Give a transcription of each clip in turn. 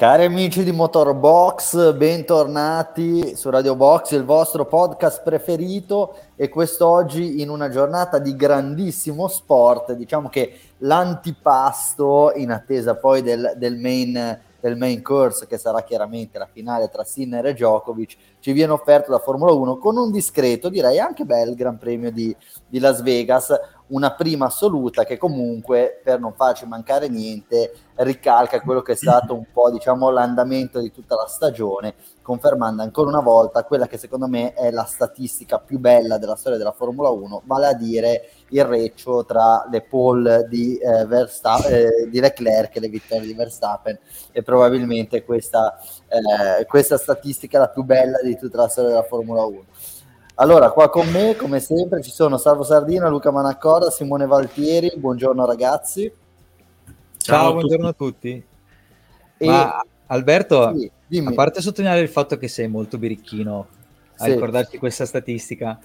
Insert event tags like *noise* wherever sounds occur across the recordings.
Cari amici di Motorbox, bentornati su Radio Box, il vostro podcast preferito. E quest'oggi in una giornata di grandissimo sport, diciamo che l'antipasto in attesa poi del, del, main, del main course che sarà chiaramente la finale tra Sinner e Djokovic ci viene offerto da Formula 1 con un discreto, direi anche bel Gran Premio di, di Las Vegas, una prima assoluta che comunque, per non farci mancare niente, ricalca quello che è stato un po' diciamo l'andamento di tutta la stagione, confermando ancora una volta quella che secondo me è la statistica più bella della storia della Formula 1, vale a dire il reccio tra le pole di, eh, Verstappen, eh, di Leclerc e le vittorie di Verstappen e probabilmente questa, eh, questa statistica è la più bella di tutta la storia della Formula 1. Allora, qua con me, come sempre, ci sono Salvo Sardina, Luca Manaccorda, Simone Valtieri. Buongiorno ragazzi. Ciao, Ciao buongiorno a tutti. E... Ma Alberto, sì, a parte sottolineare il fatto che sei molto birichino a sì. ricordarti questa statistica,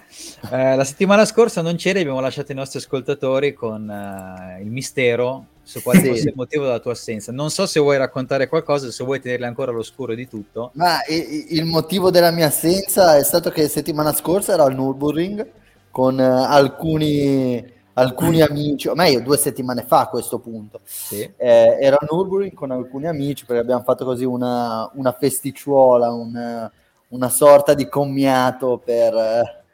eh, la settimana scorsa non c'eri, abbiamo lasciato i nostri ascoltatori con uh, il mistero su quale sì. fosse il motivo della tua assenza. Non so se vuoi raccontare qualcosa, se vuoi tenerli ancora all'oscuro di tutto. Ma il motivo della mia assenza è stato che settimana scorsa ero al Nürburgring con uh, alcuni, alcuni amici, o meglio due settimane fa a questo punto. Sì. Eh, ero al Nürburgring con alcuni amici perché abbiamo fatto così una, una festicciuola, una, una sorta di commiato per...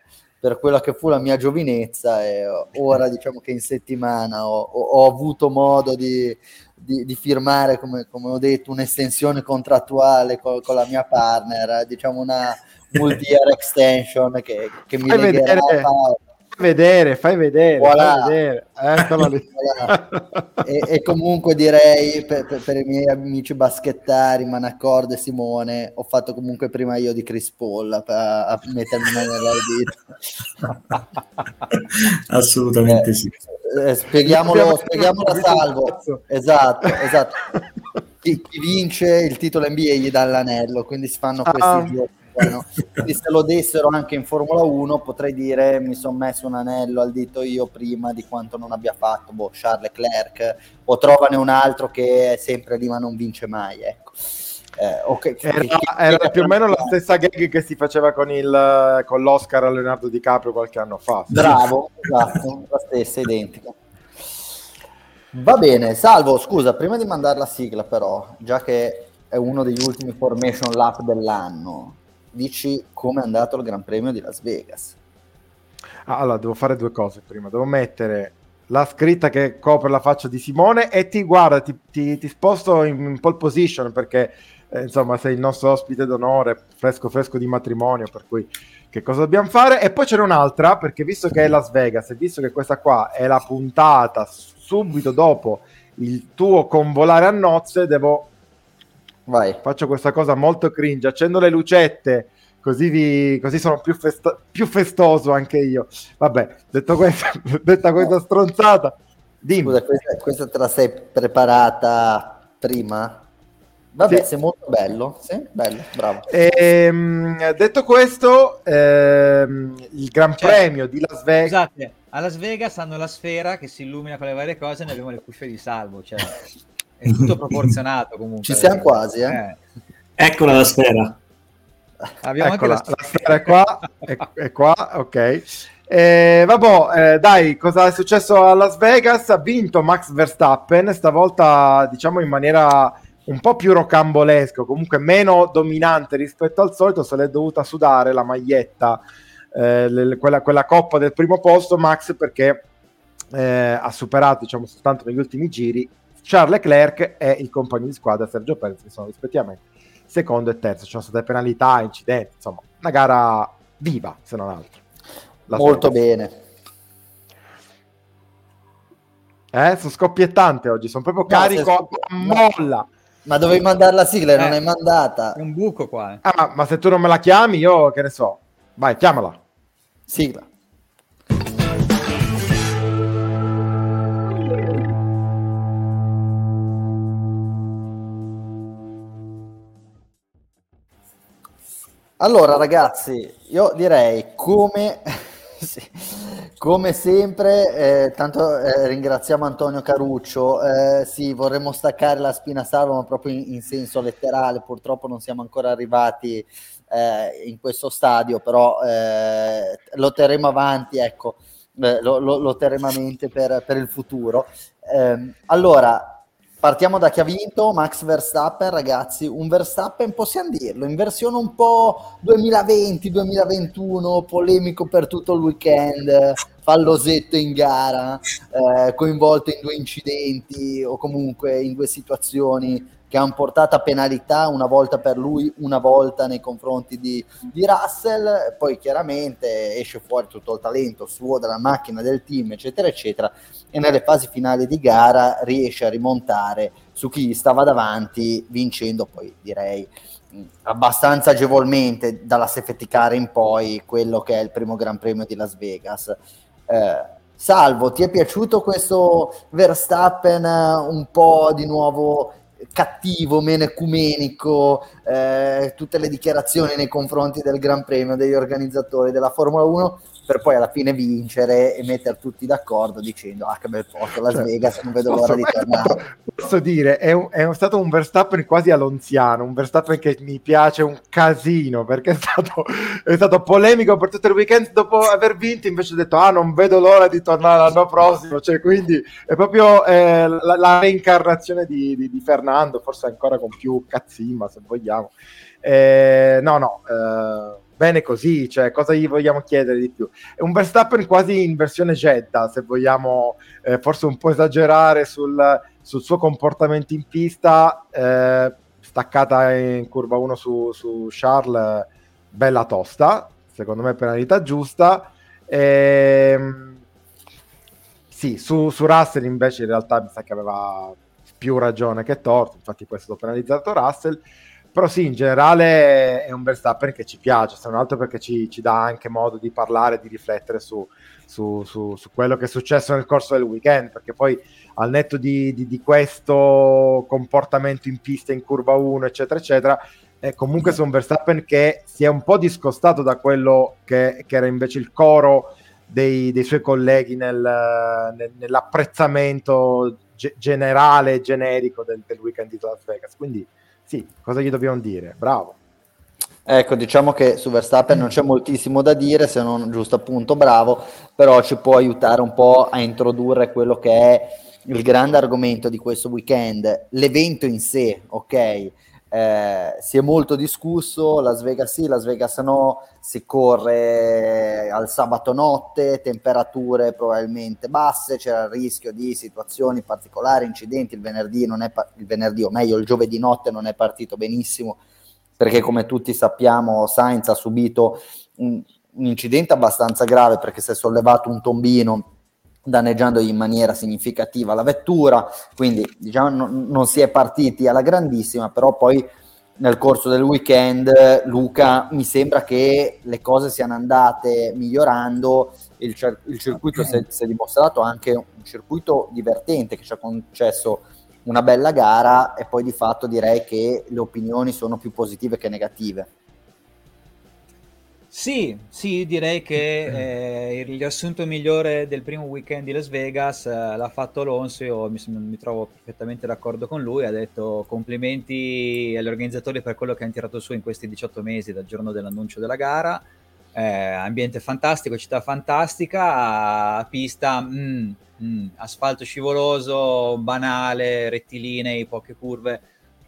Per quella che fu la mia giovinezza e ora diciamo che in settimana ho, ho avuto modo di, di, di firmare, come, come, ho detto, un'estensione contrattuale con, con la mia partner, diciamo una multi-year extension che, che mi legherà a vedere, fai vedere, voilà. fai vedere. Eccolo lì. e, e, comunque direi per, per, per, i miei amici baschettari, Manaccord e Simone, ho fatto comunque prima io di Chris Paul a, a mettermi nella *laughs* Assolutamente eh, sì. Eh, spieghiamolo, spieghiamolo a salvo. Esatto, esatto. Chi, chi, vince il titolo NBA gli dà l'anello, quindi si fanno questi ah. giochi Quindi *laughs* se lo dessero anche in Formula 1 potrei dire mi sono messo un anello al dito io prima di quanto non abbia fatto boh, Charles Leclerc o trovane un altro che è sempre lì ma non vince mai ecco. Eh, okay. Era, era più o meno la stessa gag che si faceva con, il, con l'Oscar a Leonardo DiCaprio qualche anno fa. Bravo, esatto, *laughs* la stessa, identica. Va bene, Salvo, scusa, prima di mandare la sigla però, già che è uno degli ultimi formation lap dell'anno, dici come è andato il Gran Premio di Las Vegas. Ah, allora, devo fare due cose prima. Devo mettere la scritta che copre la faccia di Simone e ti guarda, ti, ti, ti sposto in, in, pole position perché eh, insomma sei il nostro ospite d'onore, fresco fresco di matrimonio, per cui che cosa dobbiamo fare? E poi c'era un'altra, perché visto che è Las Vegas e visto che questa qua è la puntata subito dopo il tuo convolare a nozze, devo Vai. Faccio questa cosa molto cringe, accendo le lucette, così, vi, così sono più, festo- più, festoso anche io. Vabbè, detto questo, *laughs* detta questa stronzata, dimmi. Scusa, questa, questa te la sei preparata prima? Vabbè, sì. sei molto bello, sì, bello, bravo. Ehm, detto questo, ehm, il Gran cioè, Premio di Las Vegas. Scusate, a Las Vegas hanno la sfera che si illumina con le varie cose e noi abbiamo le cuffie di salvo. Cioè *laughs* è tutto *laughs* proporzionato comunque. Ci siamo quasi, eh? eh. Eccola la sfera. Abbiamo Eccola, anche la, la sfera è qua, è, è qua, ok. Eh, vabbè, eh, dai, cosa è successo a Las Vegas? Ha vinto Max Verstappen, stavolta diciamo in maniera un po' più rocambolesco, comunque meno dominante rispetto al solito, se l'è dovuta sudare la maglietta, eh, le, quella, quella, coppa del primo posto Max perché eh, ha superato diciamo soltanto negli ultimi giri Charles Leclerc e il compagno di squadra Sergio Perez che sono rispettivamente secondo e terzo. Ci sono state penalità, incidenti, insomma, una gara viva se non altro. La Molto bene. Eh, sono scoppiettante oggi, sono proprio no, carico a molla. Ma dovevi mandare la sigla e eh, non hai mandata. È un buco qua. Eh. Ah, ma se tu non me la chiami, io che ne so. Vai, chiamala. Sigla. Allora, ragazzi, io direi come, *laughs* Come sempre, eh, tanto eh, ringraziamo Antonio Caruccio. Eh, sì, vorremmo staccare la spina salva, ma proprio in, in, senso letterale. Purtroppo non siamo ancora arrivati eh, in questo stadio, però eh, lo terremo avanti, ecco, eh, lo, lo, lo, terremo a mente per, per il futuro. Ehm, allora, Partiamo da chi ha vinto, Max Verstappen, ragazzi, un Verstappen possiamo dirlo, in versione un po' 2020-2021, polemico per tutto il weekend, fallosetto in gara, eh, coinvolto in due incidenti o comunque in due situazioni che hanno portato a penalità una volta per lui, una volta nei confronti di, di Russell, poi chiaramente esce fuori tutto il talento suo della macchina, del team, eccetera, eccetera, e nelle fasi finali di gara riesce a rimontare su chi stava davanti, vincendo poi direi abbastanza agevolmente dalla safety car in poi quello che è il primo Gran Premio di Las Vegas. Eh, Salvo, ti è piaciuto questo Verstappen un po' di nuovo cattivo, meno ecumenico, eh, tutte le dichiarazioni nei confronti del Gran Premio degli organizzatori della Formula 1 per poi alla fine vincere e mettere tutti d'accordo dicendo ah che bel posto Las cioè, Vegas non vedo l'ora di tornare posso dire è, un, è, stato un Verstappen quasi alonziano un Verstappen che mi piace un casino perché è stato, è stato polemico per tutto il weekend dopo aver vinto invece ha detto ah non vedo l'ora di tornare l'anno prossimo cioè quindi è proprio eh, la, la, reincarnazione di, di, di, Fernando forse ancora con più cazzima se vogliamo. Eh, no no eh, bene così, cioè cosa gli vogliamo chiedere di più? È un Verstappen quasi in versione Jeddah, se vogliamo eh, forse un po' esagerare sul, sul suo comportamento in pista, eh, staccata in curva 1 su, su, Charles, bella tosta, secondo me penalità giusta. Ehm, sì, su, su Russell invece in realtà mi sa che aveva più ragione che torto, infatti poi è stato penalizzato Russell. Però sì, in generale è un Verstappen che ci piace, se non altro perché ci, ci dà anche modo di parlare, di riflettere su, su, su, su, quello che è successo nel corso del weekend, perché poi al netto di, di, di questo comportamento in pista in curva 1, eccetera, eccetera, è comunque su un Verstappen che si è un po' discostato da quello che, che era invece il coro dei, dei suoi colleghi nel, nel, nell'apprezzamento ge- generale e generico del, del weekend di Las Vegas. Quindi sì, cosa gli dobbiamo dire? Bravo. Ecco, diciamo che su Verstappen non c'è moltissimo da dire, se non giusto appunto bravo, però ci può aiutare un po' a introdurre quello che è il grande argomento di questo weekend, l'evento in sé, ok? Eh, si è molto discusso, Las Vegas sì, Las Vegas no, si corre al sabato notte, temperature probabilmente basse, c'era il rischio di situazioni particolari, incidenti, il venerdì, non è pa- il venerdì o meglio il giovedì notte non è partito benissimo perché come tutti sappiamo Sainz ha subito un, un incidente abbastanza grave perché si è sollevato un tombino danneggiandogli in maniera significativa la vettura, quindi diciamo non, non si è partiti alla grandissima, però poi nel corso del weekend Luca mi sembra che le cose siano andate migliorando, il, il circuito si è, si è, dimostrato anche un circuito divertente che ci ha concesso una bella gara e poi di fatto direi che le opinioni sono più positive che negative. Sì, sì, direi che eh, il riassunto migliore del primo weekend di Las Vegas eh, l'ha fatto Alonso, io mi, mi, trovo perfettamente d'accordo con lui, ha detto complimenti agli organizzatori per quello che hanno tirato su in questi 18 mesi dal giorno dell'annuncio della gara, eh, ambiente fantastico, città fantastica, pista, mm, mm, asfalto scivoloso, banale, rettilinei, poche curve,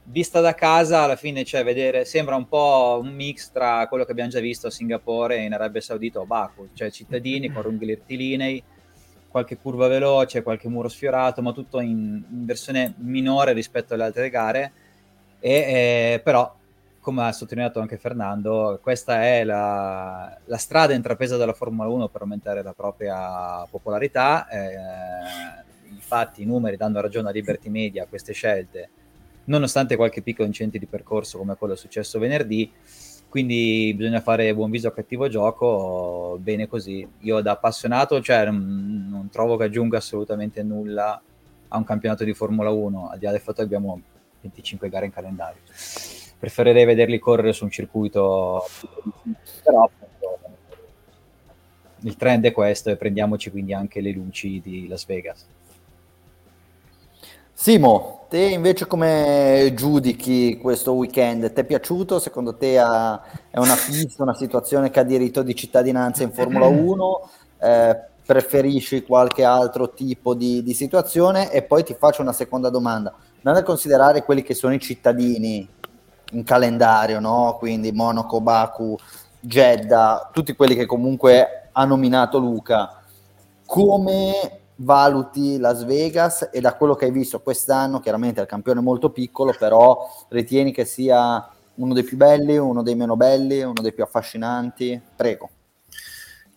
vista da casa alla fine cioè, vedere, sembra un po' un mix tra quello che abbiamo già visto a Singapore in Arabia Saudita o Baku, cioè cittadini con runghi rettilinei, qualche curva veloce, qualche muro sfiorato, ma tutto in, in versione minore rispetto alle altre gare. E, eh, però, come ha sottolineato anche Fernando, questa è la, la, strada intrapresa dalla Formula 1 per aumentare la propria popolarità. Eh, infatti, i numeri danno ragione a Liberty Media a queste scelte nonostante qualche piccolo incidente di percorso come quello successo venerdì. Quindi bisogna fare buon viso a cattivo gioco, bene così. Io da appassionato cioè, non, non trovo che aggiunga assolutamente nulla a un campionato di Formula 1, al di là del fatto che abbiamo 25 gare in calendario. Preferirei vederli correre su un circuito però il trend è questo e prendiamoci quindi anche le luci di Las Vegas. Simo, te invece come giudichi questo weekend? Ti è piaciuto? Secondo te è una pista, una situazione che ha diritto di cittadinanza in Formula *clears throat* 1? Eh, preferisci qualche altro tipo di, di, situazione? E poi ti faccio una seconda domanda. Andando a considerare quelli che sono i cittadini in calendario, no? quindi Monaco, Baku, Jeddah, tutti quelli che comunque ha nominato Luca, come valuti Las Vegas e da quello che hai visto quest'anno, chiaramente è il campione molto piccolo, però ritieni che sia uno dei più belli, uno dei meno belli, uno dei più affascinanti? Prego.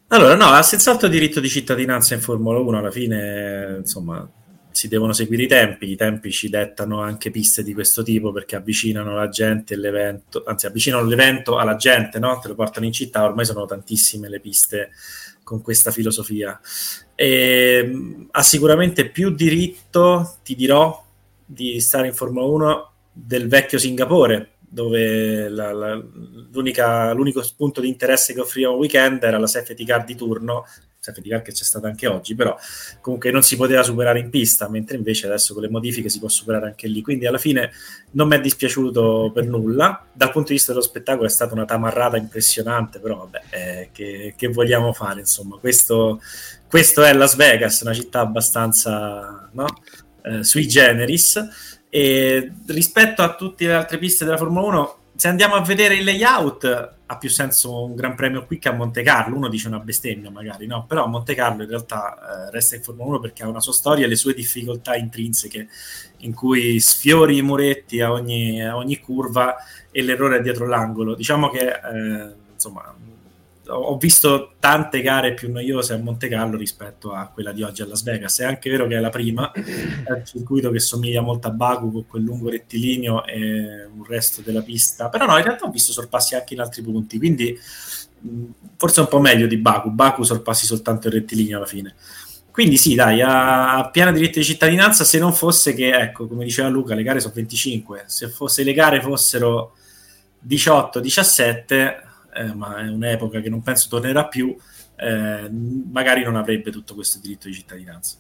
Allora, no, ha senz'altro diritto di cittadinanza in Formula 1, alla fine, insomma, si devono seguire i tempi, i tempi ci dettano anche piste di questo tipo perché avvicinano la gente all'evento, anzi avvicinano l'evento alla gente, no? te lo portano in città, ormai sono tantissime le piste con questa filosofia. E, ehm, ha sicuramente più diritto, ti dirò, di stare in Formula 1 del vecchio Singapore, dove la, la, l'unico punto di interesse che offriva un weekend era la safety car di turno safety car che c'è stata anche oggi, però comunque non si poteva superare in pista, mentre invece adesso con le modifiche si può superare anche lì. Quindi alla fine non mi è dispiaciuto per nulla. Dal punto di vista dello spettacolo è stata una tamarrata impressionante, però vabbè, eh, che, che, vogliamo fare? Insomma, questo, questo, è Las Vegas, una città abbastanza no? eh, sui generis. E rispetto a tutte le altre piste della Formula 1, se andiamo a vedere il layout, ha più senso un Gran Premio qui che a Monte Carlo. Uno dice una bestemmia, magari, no? Però a Monte Carlo in realtà eh, resta in Formula 1 perché ha una sua storia e le sue difficoltà intrinseche, in cui sfiori i muretti a ogni, a ogni curva e l'errore è dietro l'angolo. Diciamo che eh, insomma ho visto tante gare più noiose a Monte Carlo rispetto a quella di oggi a Las Vegas. È anche vero che è la prima, è un circuito che somiglia molto a Baku con quel lungo rettilineo e un resto della pista. Però no, in realtà ho visto sorpassi anche in altri punti, quindi forse un po' meglio di Baku. Baku sorpassi soltanto il rettilineo alla fine. Quindi sì, dai, ha piena diritto di cittadinanza se non fosse che, ecco, come diceva Luca, le gare sono 25. Se, fosse, le gare fossero 18-17 eh, ma è un'epoca che non penso tornerà più, eh, magari non avrebbe tutto questo diritto di cittadinanza.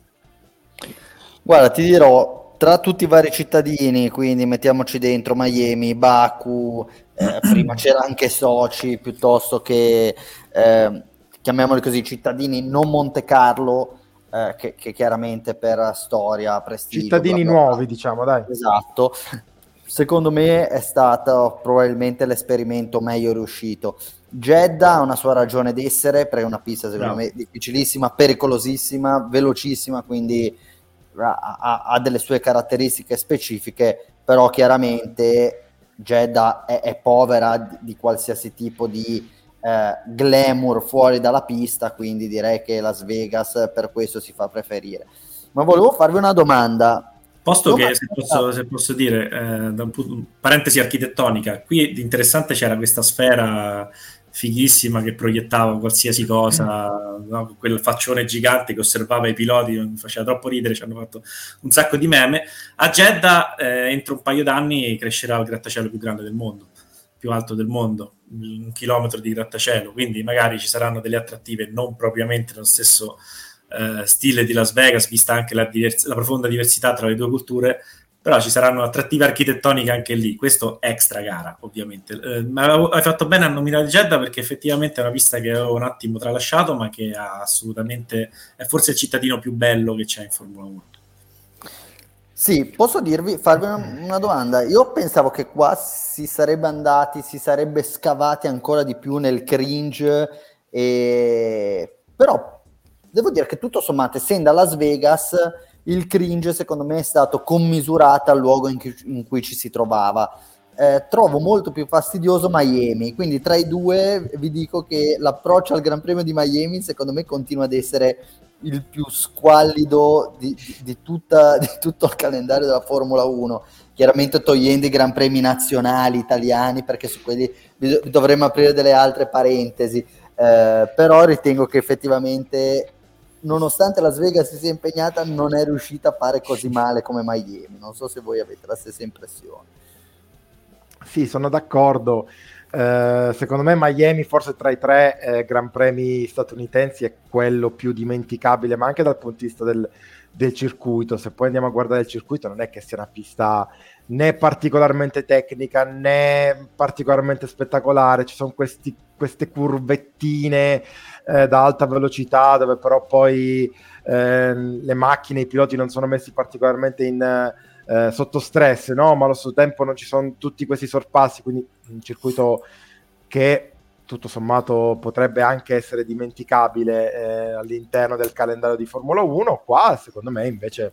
Guarda, ti dirò, tra tutti i vari cittadini, quindi mettiamoci dentro Miami, Baku, eh, *clears throat* prima c'era anche Soci, piuttosto che, eh, chiamiamoli così, cittadini non Monte Carlo, eh, che, che, chiaramente per storia, prestigio... Cittadini bla bla bla. nuovi, diciamo, dai. Esatto secondo me è stato probabilmente l'esperimento meglio riuscito. Jeddah ha una sua ragione d'essere perché è una pista secondo no. me difficilissima, pericolosissima, velocissima, quindi ha, ha, delle sue caratteristiche specifiche, però chiaramente Jeddah è, è povera di, di, qualsiasi tipo di eh, glamour fuori dalla pista, quindi direi che Las Vegas per questo si fa preferire. Ma volevo farvi una domanda Posto che, se posso, se posso dire, eh, da un punto, parentesi architettonica, qui di interessante c'era questa sfera fighissima che proiettava qualsiasi cosa, no? quel faccione gigante che osservava i piloti, mi faceva troppo ridere, ci hanno fatto un sacco di meme. A Jeddah, eh, entro un paio d'anni, crescerà il grattacielo più grande del mondo, più alto del mondo, un chilometro di grattacielo, quindi magari ci saranno delle attrattive non propriamente nello stesso eh, stile di Las Vegas, vista anche la, divers- la, profonda diversità tra le due culture, però ci saranno attrattive architettoniche anche lì. Questo extra gara, ovviamente. Eh, ma hai fatto bene a nominare Jeddah perché effettivamente è una pista che avevo un attimo tralasciato, ma che ha assolutamente è forse il cittadino più bello che c'è in Formula 1. Sì, posso dirvi, farvi una, una, domanda. Io pensavo che qua si sarebbe andati, si sarebbe scavati ancora di più nel cringe, e... però devo dire che tutto sommato, essendo a Las Vegas, il cringe secondo me è stato commisurato al luogo in cui, in cui ci si trovava. Eh, trovo molto più fastidioso Miami, quindi tra i due vi dico che l'approccio al Gran Premio di Miami secondo me continua ad essere il più squallido di, di, tutta, *laughs* di tutto il calendario della Formula 1 chiaramente togliendo i Gran Premi nazionali italiani perché su quelli dovremmo aprire delle altre parentesi eh, però ritengo che effettivamente nonostante Las Vegas si sia impegnata, non è riuscita a fare così male come Miami. Non so se voi avete la stessa impressione. Sì, sono d'accordo. Uh, secondo me Miami forse tra i tre eh, Gran Premi statunitensi è quello più dimenticabile, ma anche dal punto di vista del, del, circuito. Se poi andiamo a guardare il circuito, non è che sia una pista né particolarmente tecnica né particolarmente spettacolare. Ci sono questi, queste curvettine eh, da alta velocità dove però poi eh, le macchine, i piloti non sono messi particolarmente in eh, sotto stress, no? ma allo stesso tempo non ci sono tutti questi sorpassi, quindi un circuito che tutto sommato potrebbe anche essere dimenticabile eh, all'interno del calendario di Formula 1. Qua, secondo me, invece,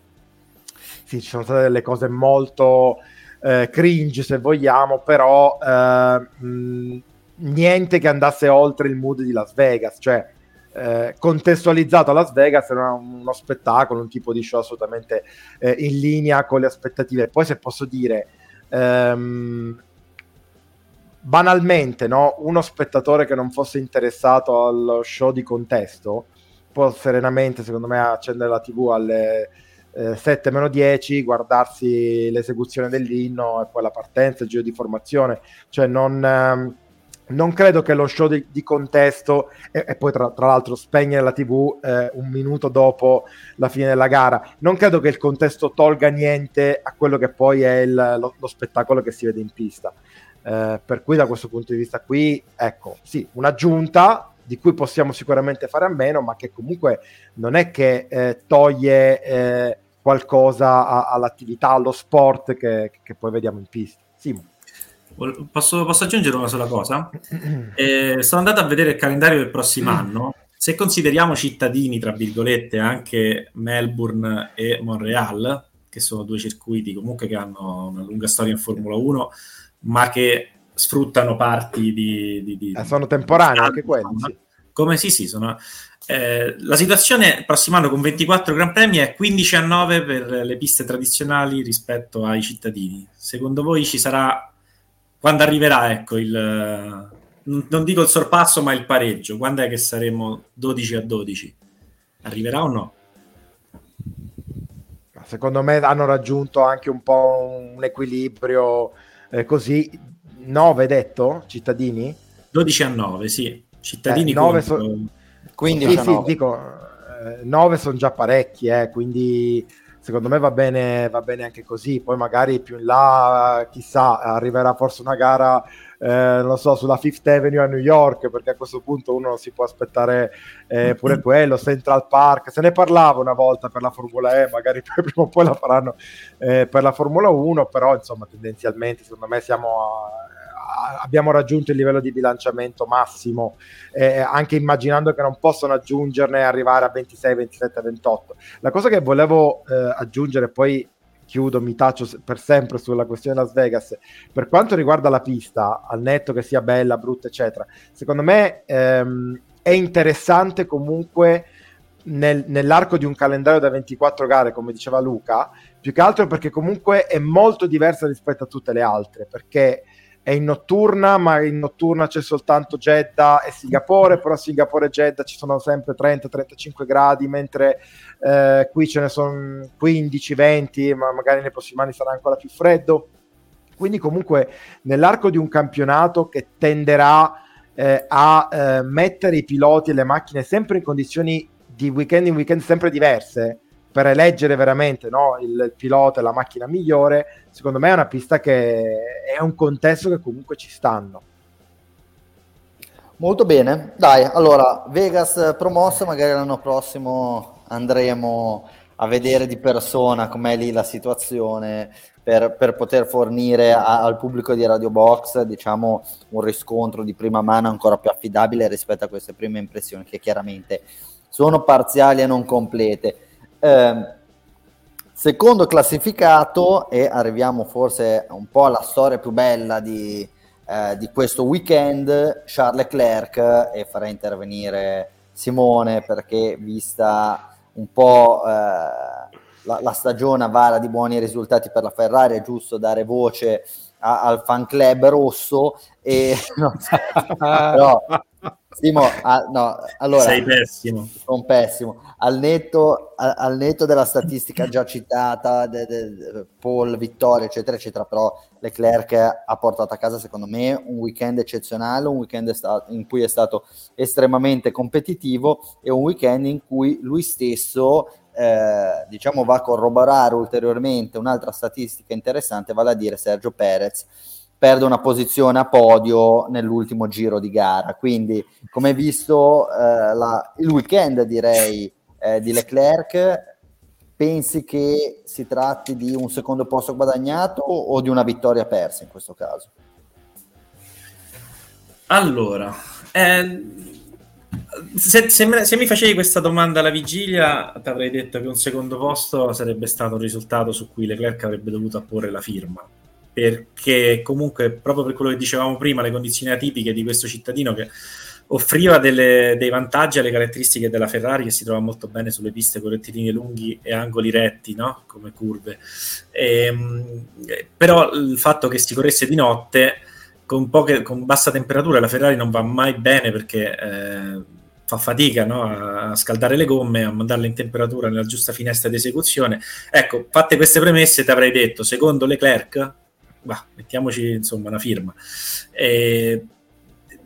sì, ci sono state delle cose molto eh, cringe, se vogliamo, però eh, mh, niente che andasse oltre il mood di Las Vegas, cioè eh, contestualizzato a Las Vegas era uno spettacolo, un tipo di show assolutamente eh, in linea con le aspettative. Poi se posso dire, ehm, banalmente, no? uno spettatore che non fosse interessato allo show di contesto può serenamente, secondo me, accendere la TV alle eh, 7 10, guardarsi l'esecuzione dell'inno e poi la partenza, il giro di formazione, cioè non... Ehm, non credo che lo show di, di contesto e, e poi tra, tra, l'altro spegnere la tv eh, un minuto dopo la fine della gara. Non credo che il contesto tolga niente a quello che poi è il, lo, lo, spettacolo che si vede in pista. Eh, per cui da questo punto di vista qui ecco sì un'aggiunta di cui possiamo sicuramente fare a meno ma che comunque non è che eh, toglie eh, qualcosa a, all'attività allo sport che, che poi vediamo in pista. Simo Posso, posso, aggiungere una sola cosa? Eh, sono andato a vedere il calendario del prossimo mm. anno. Se consideriamo cittadini, tra virgolette, anche Melbourne e Montreal, che sono due circuiti comunque che hanno una lunga storia in Formula 1, ma che sfruttano parti di... di, di eh, sono temporanei anche quelli. Sì. Come sì, sì, sono... Eh, la situazione il prossimo anno con 24 Gran Premi è 15 a 9 per le piste tradizionali rispetto ai cittadini. Secondo voi ci sarà quando arriverà, ecco, il, non dico il sorpasso, ma il pareggio, quando è che saremo 12 a 12? Arriverà o no? Secondo me hanno raggiunto anche un po' un equilibrio eh, così. 9 detto, cittadini? 12 a 9, sì. Cittadini eh, 9 so... 15 sì, sì, dico, eh, 9 sono già parecchi, eh, quindi secondo me va bene, va bene anche così. Poi magari più in là, chissà, arriverà forse una gara, eh, non so, sulla Fifth Avenue a New York, perché a questo punto uno si può aspettare eh, pure *laughs* quello, Central Park. Se ne parlava una volta per la Formula E, magari *laughs* poi prima o poi la faranno eh, per la Formula 1, però insomma tendenzialmente secondo me siamo a abbiamo raggiunto il livello di bilanciamento massimo, eh, anche immaginando che non possono aggiungerne e arrivare a 26, 27, 28. La cosa che volevo eh, aggiungere, poi chiudo, mi taccio per sempre sulla questione Las Vegas, per quanto riguarda la pista, al netto che sia bella, brutta, eccetera, secondo me ehm, è interessante comunque nel, nell'arco di un calendario da 24 gare, come diceva Luca, più che altro perché comunque è molto diversa rispetto a tutte le altre, perché è in notturna, ma in notturna c'è soltanto Jeddah e Singapore, però Singapore e Jeddah ci sono sempre 30-35 gradi, mentre eh, qui ce ne sono 15-20, ma magari nei prossimi anni sarà ancora più freddo. Quindi comunque nell'arco di un campionato che tenderà eh, a eh, mettere i piloti e le macchine sempre in condizioni di weekend in weekend sempre diverse, per eleggere veramente no, il, il, pilota e la macchina migliore, secondo me è una pista che è un contesto che comunque ci stanno. Molto bene, dai, allora Vegas promossa, magari l'anno prossimo andremo a vedere di persona com'è lì la situazione per, per poter fornire a, al pubblico di Radio Box diciamo, un riscontro di prima mano ancora più affidabile rispetto a queste prime impressioni che chiaramente sono parziali e non complete. Eh, secondo classificato, e arriviamo forse un po' alla storia più bella di, eh, di questo weekend, Charles Leclerc, e farei intervenire Simone perché vista un po' eh, la, la, stagione avara di buoni risultati per la Ferrari, è giusto dare voce a, al fan club rosso, e, *laughs* no, *laughs* però Simo, ah, no, allora, sei pessimo. Sono pessimo. Al netto, a, al netto della statistica già citata, de, de, de, Paul, vittoria, eccetera, eccetera, però Leclerc ha portato a casa, secondo me, un weekend eccezionale, un weekend sta- in cui è stato estremamente competitivo e un weekend in cui lui stesso eh, diciamo va a corroborare ulteriormente un'altra statistica interessante, vale a dire Sergio Perez perde una posizione a podio nell'ultimo giro di gara. Quindi, come visto, eh, la, il weekend direi eh, di Leclerc, pensi che si tratti di un secondo posto guadagnato o di una vittoria persa in questo caso? Allora, eh, se, se, se, mi facevi questa domanda alla vigilia, ti avrei detto che un secondo posto sarebbe stato un risultato su cui Leclerc avrebbe dovuto apporre la firma perché comunque proprio per quello che dicevamo prima, le condizioni atipiche di questo cittadino che offriva delle, dei vantaggi alle caratteristiche della Ferrari che si trova molto bene sulle piste con rettilini lunghi e angoli retti, no? come curve. E, ehm, però il fatto che si corresse di notte con, poche, con bassa temperatura la Ferrari non va mai bene perché eh, fa fatica no? a scaldare le gomme, a mandarle in temperatura nella giusta finestra di esecuzione. Ecco, fatte queste premesse ti avrei detto, secondo Leclerc, bah, mettiamoci insomma una firma. E,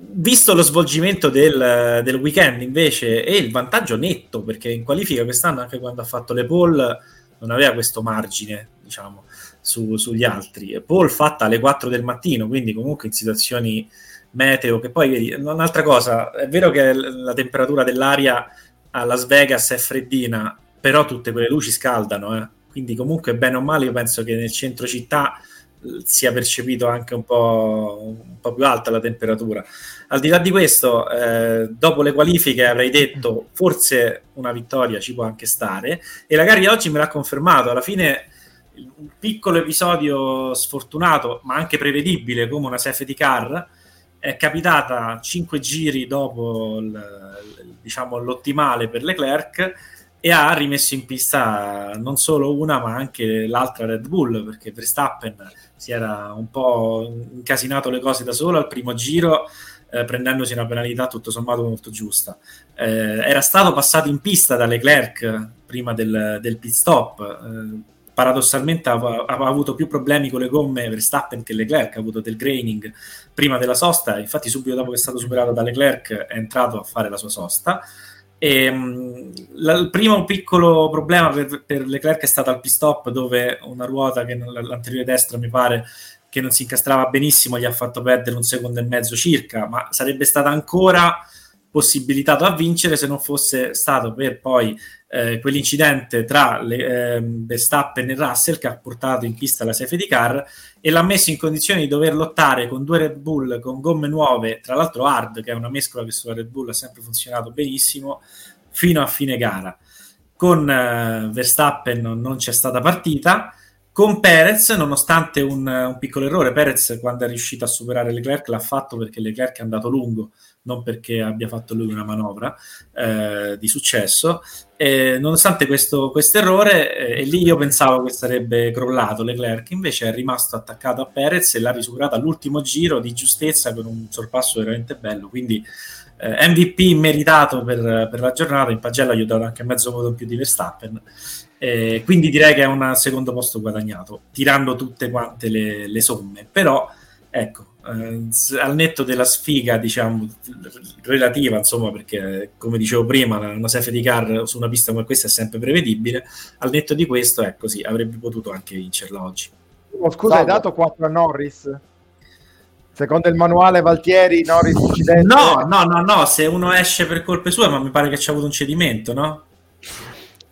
visto lo svolgimento del, del, weekend invece e il vantaggio netto, perché in qualifica quest'anno anche quando ha fatto le pole non aveva questo margine, diciamo, su, sugli altri. Paul fatta alle 4 del mattino, quindi comunque in situazioni meteo, che poi vedi, un'altra cosa, è vero che la temperatura dell'aria a Las Vegas è freddina, però tutte quelle luci scaldano, eh? quindi comunque bene o male io penso che nel centro città sia percepito anche un po', un po', più alta la temperatura. Al di là di questo, eh, dopo le qualifiche avrei detto forse una vittoria ci può anche stare e la gara di oggi me l'ha confermato. Alla fine un piccolo episodio sfortunato, ma anche prevedibile come una safety car, è capitata cinque giri dopo il, diciamo, l'ottimale per Leclerc e ha rimesso in pista non solo una ma anche l'altra Red Bull perché Verstappen si era un po' incasinato le cose da solo al primo giro eh, prendendosi una penalità tutto sommato molto giusta. Eh, era stato passato in pista da Leclerc prima del, del pit stop. Eh, paradossalmente aveva, aveva avuto più problemi con le gomme Verstappen che Leclerc ha avuto del graining prima della sosta. Infatti subito dopo che è stato superato da Leclerc è entrato a fare la sua sosta e, um, la, il primo piccolo problema per, per, Leclerc è stato al pit-stop dove una ruota che l'anteriore destra mi pare che non si incastrava benissimo gli ha fatto perdere un secondo e mezzo circa, ma sarebbe stata ancora possibilitato a vincere se non fosse stato per poi eh, quell'incidente tra le, eh, Verstappen e Russell che ha portato in pista la safety car e l'ha messo in condizione di dover lottare con due Red Bull con gomme nuove, tra l'altro hard, che è una mescola che sulla Red Bull ha sempre funzionato benissimo, fino a fine gara. Con eh, Verstappen non c'è stata partita, con Perez, nonostante un, un, piccolo errore, Perez quando è riuscito a superare Leclerc l'ha fatto perché Leclerc è andato lungo, non perché abbia fatto lui una manovra eh, di successo. E nonostante questo errore, eh, e lì io pensavo che sarebbe crollato Leclerc, invece è rimasto attaccato a Perez e l'ha risuperato all'ultimo giro di giustezza con un sorpasso veramente bello. Quindi eh, MVP meritato per, per, la giornata. In pagella gli ho dato anche mezzo voto in più di Verstappen. Eh, quindi direi che è un secondo posto guadagnato, tirando tutte quante le, le somme. Però, ecco, eh, al netto della sfiga, diciamo, relativa, insomma, perché come dicevo prima, una safety car su una pista come questa è sempre prevedibile, al netto di questo, ecco sì, avrebbe potuto anche vincerla oggi. Oh, scusa, Salve. hai dato 4 a Norris? Secondo il manuale Valtieri, Norris incidente? No, no, no, no, se uno esce per colpe sue, ma mi pare che ci ha avuto un cedimento, no?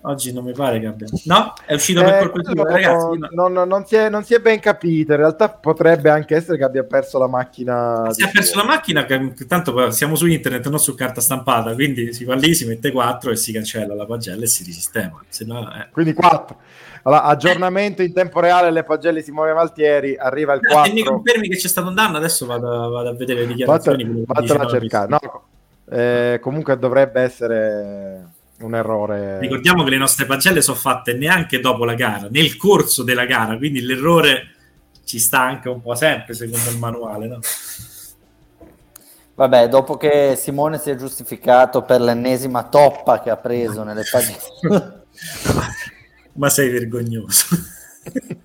Oggi non mi pare che abbia. No? È uscito per eh, colpa tua, ragazzi. No. Non, non, si è, non, si è, ben capito. In realtà potrebbe anche essere che abbia perso la macchina. Si è perso la macchina, che, tanto siamo su internet, non su carta stampata. Quindi si va lì, si mette 4 e si cancella la pagella e si risistema. No, eh. Quindi 4. Allora, aggiornamento in tempo reale, le pagelle si muove Valtieri, arriva il 4. Se mi confermi che c'è stato un danno, adesso vado, vado a vedere le dichiarazioni. Vattene a cercare. No, eh, comunque dovrebbe essere un errore. Ricordiamo che le nostre pagelle sono fatte neanche dopo la gara, nel corso della gara, quindi l'errore ci sta anche un po' sempre secondo il manuale. No? Vabbè, dopo che Simone si è giustificato per l'ennesima toppa che ha preso nelle pagine... *laughs* Ma sei vergognoso. *laughs*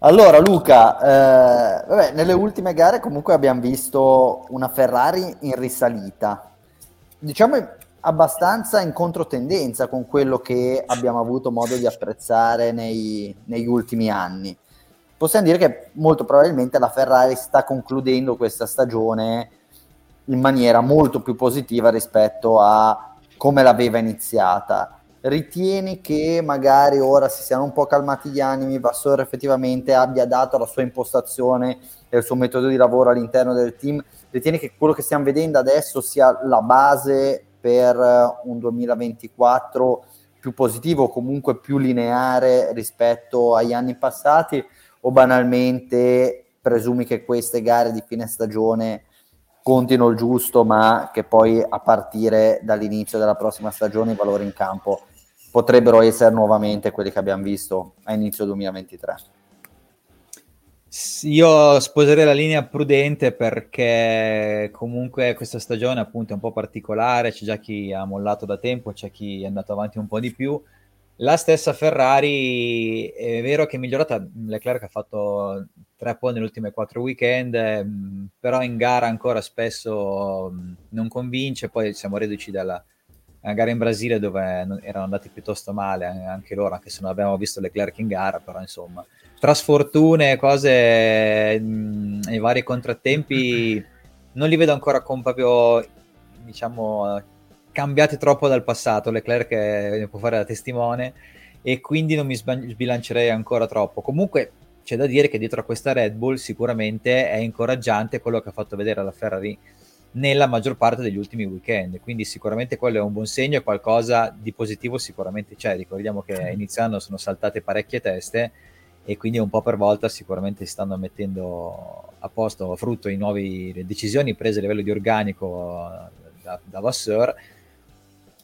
Allora Luca, eh, vabbè, nelle ultime gare comunque abbiamo visto una Ferrari in risalita, diciamo abbastanza in controtendenza con quello che abbiamo avuto modo di apprezzare nei, negli ultimi anni. Possiamo dire che molto probabilmente la Ferrari sta concludendo questa stagione in maniera molto più positiva rispetto a come l'aveva iniziata ritieni che magari ora si siano un po' calmati gli animi, Vassor effettivamente abbia dato la sua impostazione e il suo metodo di lavoro all'interno del team, ritieni che quello che stiamo vedendo adesso sia la base per un 2024 più positivo, comunque più lineare rispetto agli anni passati o banalmente presumi che queste gare di fine stagione contino il giusto, ma che poi a partire dall'inizio della prossima stagione i valori in campo potrebbero essere nuovamente quelli che abbiamo visto a inizio 2023. Io sposerei la linea prudente perché comunque questa stagione appunto è un po' particolare, c'è già chi ha mollato da tempo, c'è chi è andato avanti un po' di più. La stessa Ferrari è vero che è migliorata, Leclerc ha fatto tre pole nelle ultime quattro weekend, però in gara ancora spesso non convince, poi siamo reduci dalla, una gara in Brasile dove erano andati piuttosto male anche loro, anche se non abbiamo visto Leclerc in gara, però insomma, tra sfortune, cose mh, e vari contrattempi, non li vedo ancora con proprio, diciamo, cambiati troppo dal passato. Leclerc ne può fare da testimone e quindi non mi sbilancerei ancora troppo. Comunque c'è da dire che dietro a questa Red Bull sicuramente è incoraggiante quello che ha fatto vedere la Ferrari nella maggior parte degli ultimi weekend. Quindi sicuramente quello è un buon segno e qualcosa di positivo sicuramente c'è. Ricordiamo che a inizio anno sono saltate parecchie teste e quindi un po' per volta sicuramente si stanno mettendo a posto a frutto i nuovi, le decisioni prese a livello di organico da, da Vasseur.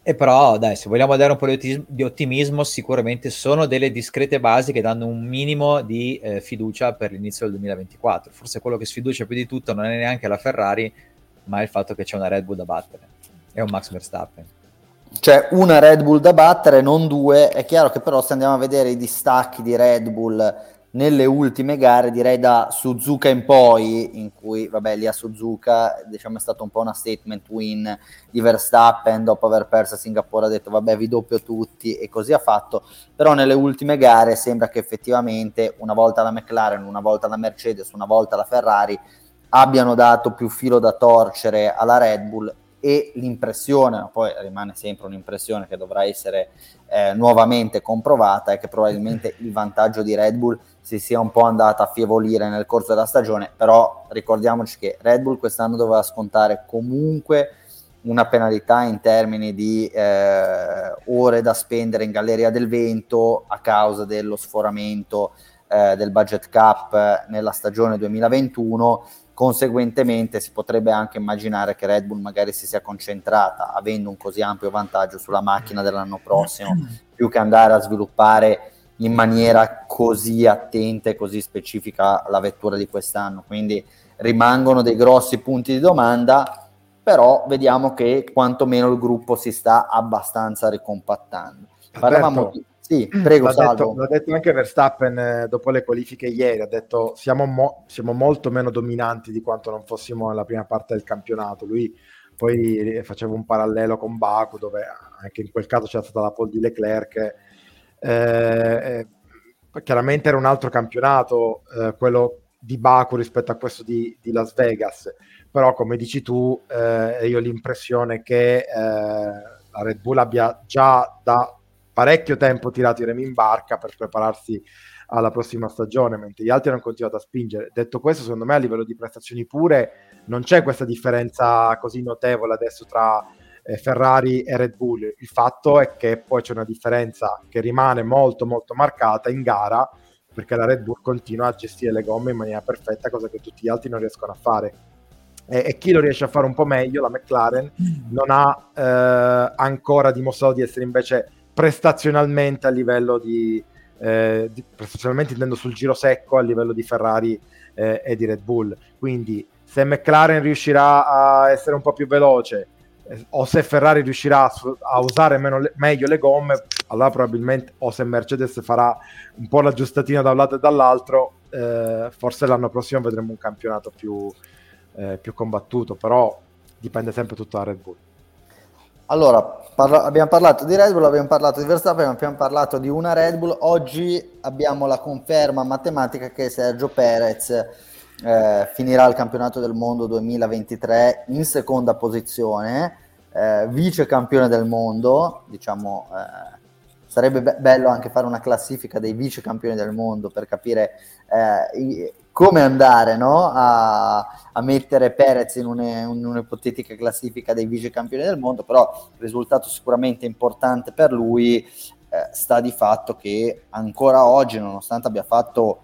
E però, dai, se vogliamo dare un po' di ottimismo, sicuramente sono delle discrete basi che danno un minimo di eh, fiducia per l'inizio del 2024. Forse quello che sfiducia più di tutto non è neanche la Ferrari, ma il fatto che c'è una Red Bull da battere e un Max Verstappen. C'è una Red Bull da battere, non due. È chiaro che però se andiamo a vedere i distacchi di Red Bull nelle ultime gare, direi da Suzuka in poi, in cui, vabbè, lì a Suzuka diciamo, è stato un po' una statement win di Verstappen, dopo aver perso a Singapore ha detto vabbè vi doppio tutti e così ha fatto, però nelle ultime gare sembra che effettivamente una volta la McLaren, una volta la Mercedes, una volta la Ferrari abbiano dato più filo da torcere alla Red Bull e l'impressione, poi rimane sempre un'impressione che dovrà essere eh, nuovamente comprovata, è che probabilmente il vantaggio di Red Bull si sia un po' andato a fievolire nel corso della stagione, però ricordiamoci che Red Bull quest'anno doveva scontare comunque una penalità in termini di eh, ore da spendere in Galleria del Vento a causa dello sforamento eh, del budget cap nella stagione 2021 conseguentemente si potrebbe anche immaginare che Red Bull magari si sia concentrata avendo un così ampio vantaggio sulla macchina dell'anno prossimo *clears throat* più che andare a sviluppare in maniera così attenta e così specifica la vettura di quest'anno. Quindi rimangono dei grossi punti di domanda però vediamo che quantomeno il gruppo si sta abbastanza ricompattando. Parlavamo di sì, prego, l'ha detto, l'ha detto, anche Verstappen eh, dopo le qualifiche ieri, ha detto siamo, mo- siamo, molto meno dominanti di quanto non fossimo nella prima parte del campionato. Lui poi faceva un parallelo con Baku, dove anche in quel caso c'era stata la pole di Leclerc. Eh, eh, chiaramente era un altro campionato, eh, quello di Baku rispetto a questo di, di Las Vegas, però come dici tu, eh, io ho l'impressione che eh, la Red Bull abbia già da parecchio tempo tirato i remi in barca per prepararsi alla prossima stagione, mentre gli altri hanno continuato a spingere. Detto questo, secondo me a livello di prestazioni pure non c'è questa differenza così notevole adesso tra eh, Ferrari e Red Bull. Il fatto è che poi c'è una differenza che rimane molto molto marcata in gara perché la Red Bull continua a gestire le gomme in maniera perfetta, cosa che tutti gli altri non riescono a fare. E, e chi lo riesce a fare un po' meglio, la McLaren, non ha eh, ancora dimostrato di essere invece prestazionalmente a livello di, eh, specialmente intendo sul giro secco a livello di Ferrari eh, e di Red Bull. Quindi se McLaren riuscirà a essere un po' più veloce eh, o se Ferrari riuscirà a, usare meno, meglio le gomme, allora probabilmente o se Mercedes farà un po' l'aggiustatina da un lato e dall'altro, eh, forse l'anno prossimo vedremo un campionato più, eh, più combattuto, però dipende sempre tutto da Red Bull. Allora, parla- abbiamo parlato di Red Bull, abbiamo parlato di Verstappen, abbiamo parlato di una Red Bull. Oggi abbiamo la conferma matematica che Sergio Perez eh, finirà il campionato del mondo 2023 in seconda posizione, eh, vice campione del mondo, diciamo, eh, sarebbe be- bello anche fare una classifica dei vice campioni del mondo per capire eh, come andare no? a, a, mettere Perez in, une, in, un'ipotetica classifica dei vice campioni del mondo, però il risultato sicuramente importante per lui eh, sta di fatto che ancora oggi, nonostante abbia fatto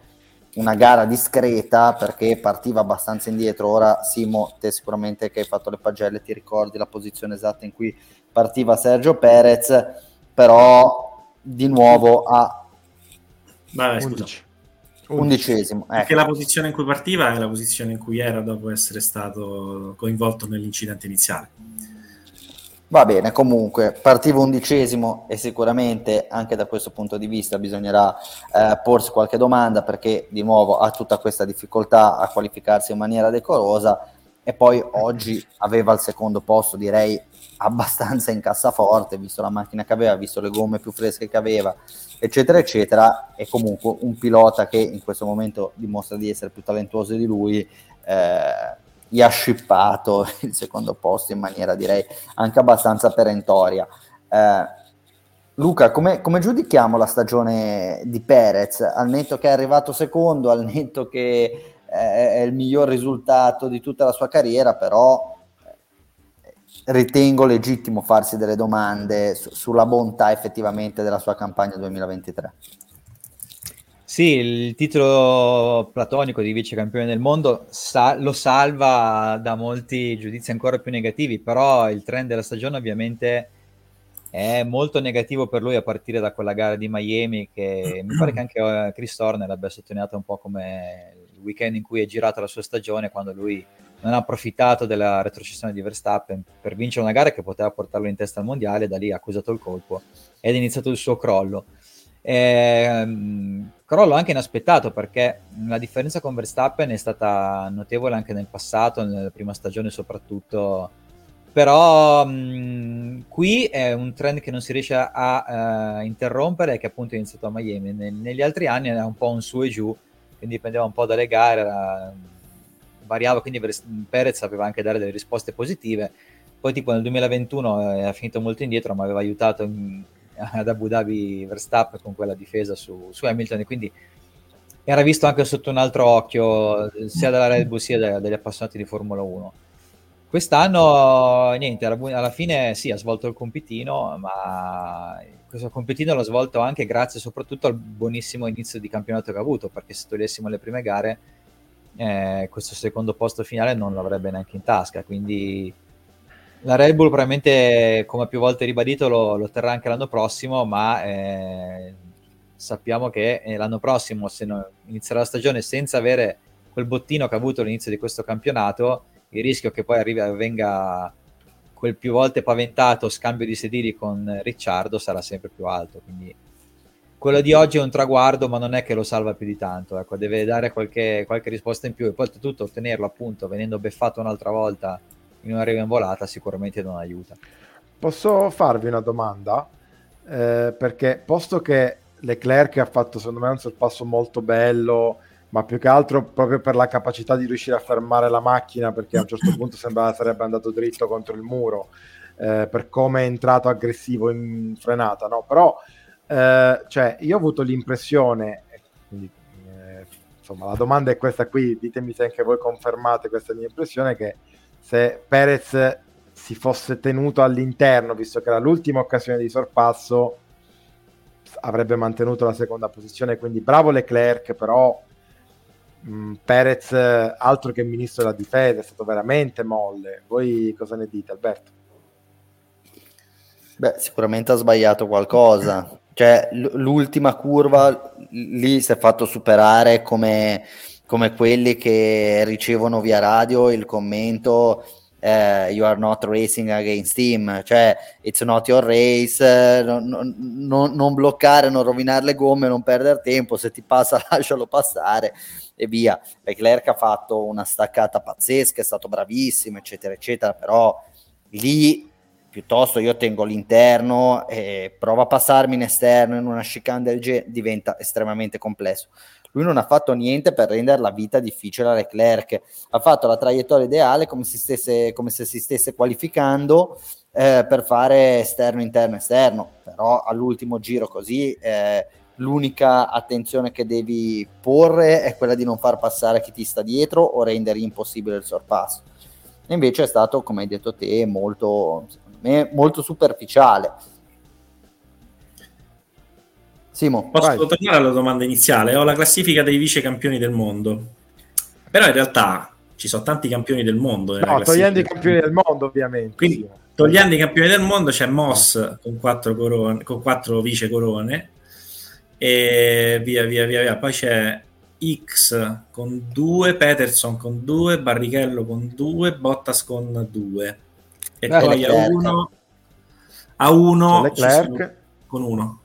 una gara discreta perché partiva abbastanza indietro, ora Simo, te sicuramente che hai fatto le pagelle ti ricordi la posizione esatta in cui partiva Sergio Perez, però di nuovo a Vai, 11 undicesimo. Ecco. Perché la posizione in cui partiva è la posizione in cui era dopo essere stato coinvolto nell'incidente iniziale. Va bene, comunque partiva undicesimo e sicuramente anche da questo punto di vista bisognerà eh, porsi qualche domanda perché di nuovo ha tutta questa difficoltà a qualificarsi in maniera decorosa e poi oggi aveva il secondo posto direi abbastanza in cassaforte visto la macchina che aveva, visto le gomme più fresche che aveva eccetera, eccetera, è comunque un pilota che in questo momento dimostra di essere più talentuoso di lui, eh, gli ha scippato *laughs* il secondo posto in maniera direi anche abbastanza perentoria. Eh, Luca, come, come, giudichiamo la stagione di Perez? Al netto che è arrivato secondo, al netto che è il miglior risultato di tutta la sua carriera, però ritengo legittimo farsi delle domande su, sulla bontà effettivamente della sua campagna 2023. Sì, il titolo platonico di vice campione del mondo sa- lo salva da molti giudizi ancora più negativi, però il trend della stagione ovviamente è molto negativo per lui a partire da quella gara di Miami che mi pare che anche eh, Chris Horner abbia sottolineato un po' come il weekend in cui è girata la sua stagione quando lui non ha approfittato della retrocessione di Verstappen per vincere una gara che poteva portarlo in testa al mondiale, da lì ha accusato il colpo ed è iniziato il suo crollo. Ehm, crollo anche inaspettato perché la differenza con Verstappen è stata notevole anche nel passato, nella prima stagione soprattutto, però mh, qui è un trend che non si riesce a uh, interrompere che appunto è iniziato a Miami. Nel, negli altri anni era un po' un su e giù, quindi dipendeva un po' dalle gare, era, variava, quindi Perez sapeva anche dare delle risposte positive. Poi tipo nel 2021 eh, ha finito molto indietro, ma aveva aiutato in, *laughs* ad Abu Dhabi Verstappen con quella difesa su, su, Hamilton e quindi era visto anche sotto un altro occhio sia dalla Red Bull sia da, dagli appassionati di Formula 1. Quest'anno, niente, alla, fine sì, ha svolto il compitino, ma questo compitino l'ha svolto anche grazie soprattutto al buonissimo inizio di campionato che ha avuto, perché se togliessimo le prime gare eh, questo secondo posto finale non l'avrebbe neanche in tasca. Quindi la Red Bull probabilmente, come più volte ribadito, lo, lo terrà anche l'anno prossimo, ma eh, sappiamo che eh, l'anno prossimo, se no, inizierà la stagione senza avere quel bottino che ha avuto all'inizio di questo campionato, il rischio che poi arrivi, venga quel più volte paventato scambio di sedili con Ricciardo sarà sempre più alto. Quindi quello di oggi è un traguardo, ma non è che lo salva più di tanto. Ecco, deve dare qualche, qualche risposta in più e poi oltretutto ottenerlo appunto venendo beffato un'altra volta in una riva in volata sicuramente non aiuta. Posso farvi una domanda? Eh, perché posto che Leclerc ha fatto secondo me un sorpasso molto bello, ma più che altro proprio per la capacità di riuscire a fermare la macchina, perché a un certo punto sembrava sarebbe andato dritto contro il muro, eh, per come è entrato aggressivo in frenata, no? Però eh, cioè, io ho avuto l'impressione, quindi, eh, insomma, la domanda è questa qui, ditemi se anche voi confermate questa mia impressione, che se Perez si fosse tenuto all'interno, visto che era l'ultima occasione di sorpasso, avrebbe mantenuto la seconda posizione, quindi bravo Leclerc, però mh, mm, Perez, altro che ministro della difesa, è stato veramente molle. Voi cosa ne dite, Alberto? Beh, sicuramente ha sbagliato qualcosa Cioè, l'ultima curva lì si è fatto superare come, come quelli che ricevono via radio il commento Uh, you are not racing against him, cioè it's not your race, non, non, non, bloccare, non rovinare le gomme, non perdere tempo, se ti passa *laughs* lascialo passare e via. Leclerc ha fatto una staccata pazzesca, è stato bravissimo, eccetera, eccetera, però lì piuttosto io tengo l'interno e provo a passarmi in esterno in una chicane del genere, diventa estremamente complesso. Lui non ha fatto niente per rendere la vita difficile a Leclerc, ha fatto la traiettoria ideale come, stesse, come se si stesse qualificando eh, per fare esterno, interno, esterno, però all'ultimo giro così eh, l'unica attenzione che devi porre è quella di non far passare chi ti sta dietro o rendere impossibile il sorpasso. E invece è stato, come hai detto te, molto, me, molto superficiale Simo, Posso vai. tornare alla domanda iniziale? Ho la classifica dei vice campioni del mondo, però in realtà ci sono tanti campioni del mondo. No, togliendo i campioni del mondo, ovviamente. Quindi, togliendo i campioni del mondo, c'è Moss con quattro, corone, con quattro vice corone, e via via via via. Poi c'è X con due, Peterson con due, Barrichello con due, Bottas con due. E Beh, poi a uno, a uno Leclerc. con uno.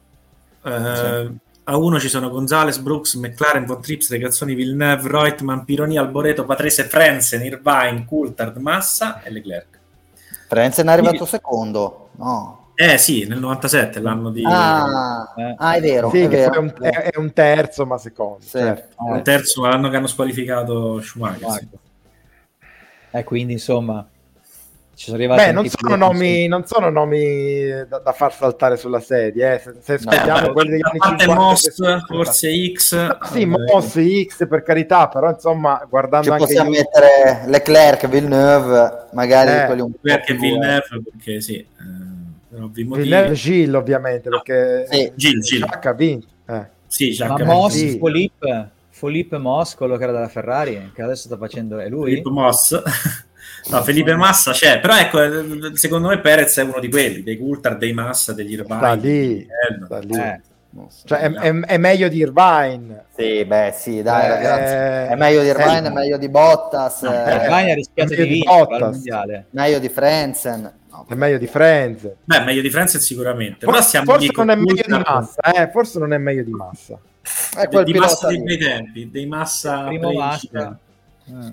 Uh, a uno ci sono Gonzales, Brooks, McLaren, Von Trips, Regazzoni, Villeneuve, Reutemann, Pironi, Alboreto, Patrese, Frenzen, Irvine, Coulthard, Massa e Leclerc. Frenzen è arrivato Quindi... secondo, no? Eh sì, nel 97, l'anno di... Ah, eh. ah è vero. Sì, è, vero. È, un, è, un, terzo, ma secondo. Sì. Certo. Un terzo l'anno che hanno squalificato Schumacher. Sì. E eh, quindi, insomma, ci sono arrivati Beh, non sono, nomi, non sono nomi da, da, far saltare sulla serie. Eh. Se, se no, quelli degli anni 50, Moss, forse X. Sì, eh, Moss, X per carità, però insomma, guardando Ci anche possiamo io... mettere Leclerc, Villeneuve, magari eh, quelli un po' Leclerc e Villeneuve, perché sì. Eh, Villeneuve Gilles, ovviamente, perché sì. Ha vinto. Eh. Sì, Ma Moss, sì. Philippe, Philippe Moss, quello che era della Ferrari, che adesso sta facendo, è lui? Philippe Moss. No, Felipe Massa c'è, però ecco, secondo me Perez è uno di quelli, dei Coulthard, dei Massa, degli Irvine. Sta lì, sta lì. Eh. Cioè, è, è, è, meglio di Irvine. Sì, beh, sì, dai, eh, ragazzi. È meglio di Irvine, è meglio di Bottas. No, eh, Irvine ha rischiato di vincere Meglio di Frenzen. No, è meglio di Frenzen. Beh, meglio di Frenzen sicuramente. Forse, forse non è meglio di Massa, eh? Forse non è meglio di Massa. È quel di, di Massa dei bei tempi, dei Massa primo Massa. Eh.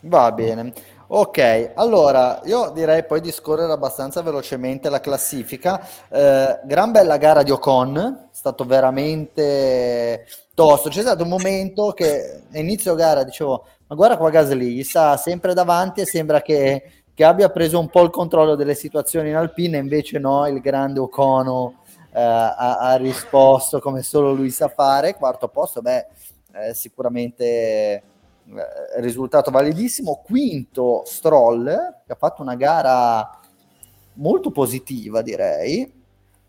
Va bene. Ok, allora io direi poi di scorrere abbastanza velocemente la classifica. Eh, gran bella gara di Ocon, è stato veramente tosto. C'è stato un momento che inizio gara dicevo, ma guarda qua Gasly, gli sta sempre davanti e sembra che, che, abbia preso un po' il controllo delle situazioni in Alpine, invece no, il grande Ocono eh, ha, ha, risposto come solo lui sa fare. Quarto posto, beh, eh, sicuramente risultato validissimo. Quinto Stroll, che ha fatto una gara molto positiva, direi.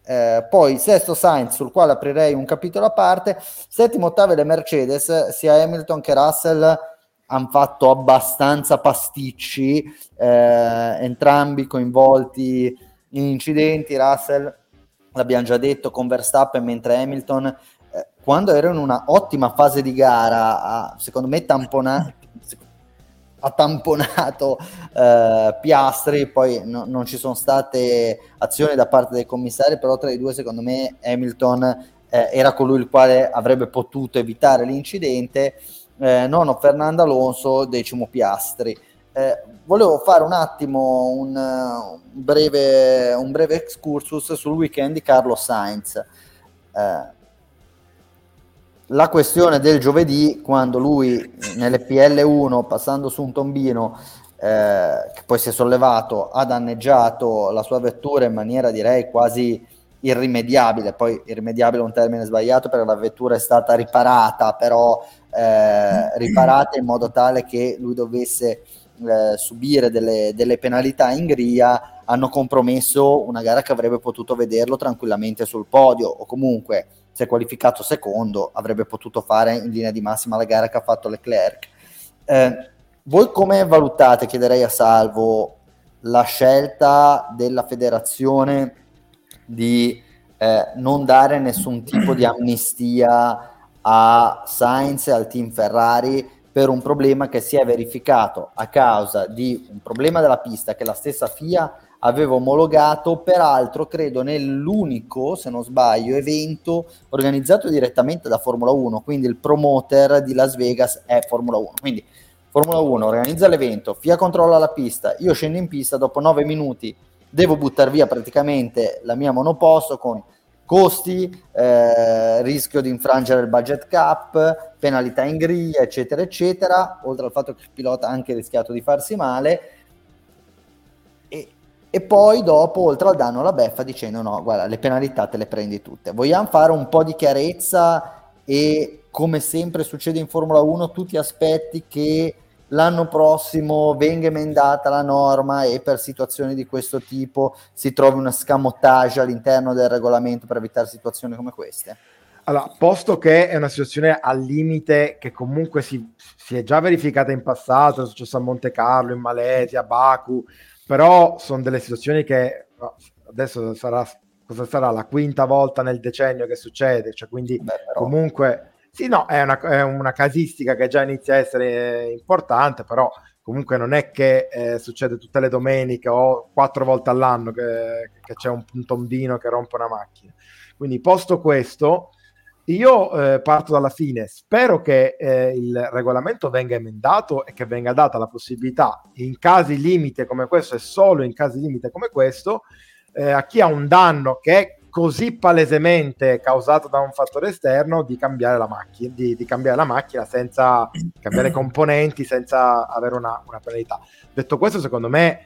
Eh, poi sesto Sainz, sul quale aprirei un capitolo a parte. Settimo, ottavo le Mercedes, sia Hamilton che Russell hanno fatto abbastanza pasticci, eh, entrambi coinvolti in incidenti. Russell, l'abbiamo già detto, con Verstappen, mentre Hamilton quando ero in una ottima fase di gara, ha, secondo me tampona, ha tamponato eh, Piastri, poi no, non ci sono state azioni da parte dei commissari, però tra i due secondo me Hamilton eh, era colui il quale avrebbe potuto evitare l'incidente, eh, nono Fernando Alonso, decimo Piastri. Eh, volevo fare un attimo un, un, breve, un breve excursus sul weekend di Carlos Sainz. Eh, la questione del giovedì, quando lui nelle PL1, passando su un tombino, eh, che poi si è sollevato, ha danneggiato la sua vettura in maniera direi quasi irrimediabile, poi irrimediabile è un termine sbagliato perché la vettura è stata riparata, però eh, riparata in modo tale che lui dovesse eh, subire delle, delle penalità in gria, hanno compromesso una gara che avrebbe potuto vederlo tranquillamente sul podio o comunque si è qualificato secondo, avrebbe potuto fare in linea di massima la gara che ha fatto Leclerc. Eh, voi come valutate, chiederei a Salvo, la scelta della federazione di eh, non dare nessun tipo di amnistia a Sainz e al team Ferrari per un problema che si è verificato a causa di un problema della pista che la stessa FIA aveva omologato, peraltro credo nell'unico, se non sbaglio, evento organizzato direttamente da Formula 1, quindi il promoter di Las Vegas è Formula 1. Quindi Formula 1 organizza l'evento, FIA controlla la pista, io scendo in pista, dopo 9 minuti devo buttare via praticamente la mia monoposto con costi, eh, rischio di infrangere il budget cap, penalità in griglia, eccetera, eccetera, oltre al fatto che il pilota ha anche rischiato di farsi male. E, poi dopo, oltre al danno, la beffa dicendo no, guarda, le penalità te le prendi tutte. Vogliamo fare un po' di chiarezza e come sempre succede in Formula 1, tutti aspetti che l'anno prossimo venga emendata la norma e per situazioni di questo tipo si trovi una scamotage all'interno del regolamento per evitare situazioni come queste? Allora, posto che è una situazione al limite che comunque si, si è già verificata in passato, è successo a Monte Carlo, in Malesia, a Baku, però sono delle situazioni che adesso sarà, cosa sarà la quinta volta nel decennio che succede, cioè quindi Beh, però... comunque sì, no, è una, è una, casistica che già inizia a essere importante, però comunque non è che eh, succede tutte le domeniche o quattro volte all'anno che, che c'è un, un, tondino che rompe una macchina. Quindi, posto questo, io eh, parto dalla fine. Spero che eh, il regolamento venga emendato e che venga data la possibilità, in casi limite come questo e solo in casi limite come questo, eh, a chi ha un danno che è così palesemente causato da un fattore esterno di cambiare la macchina, di, di cambiare la macchina senza cambiare componenti, senza avere una, una penalità. Detto questo, secondo me,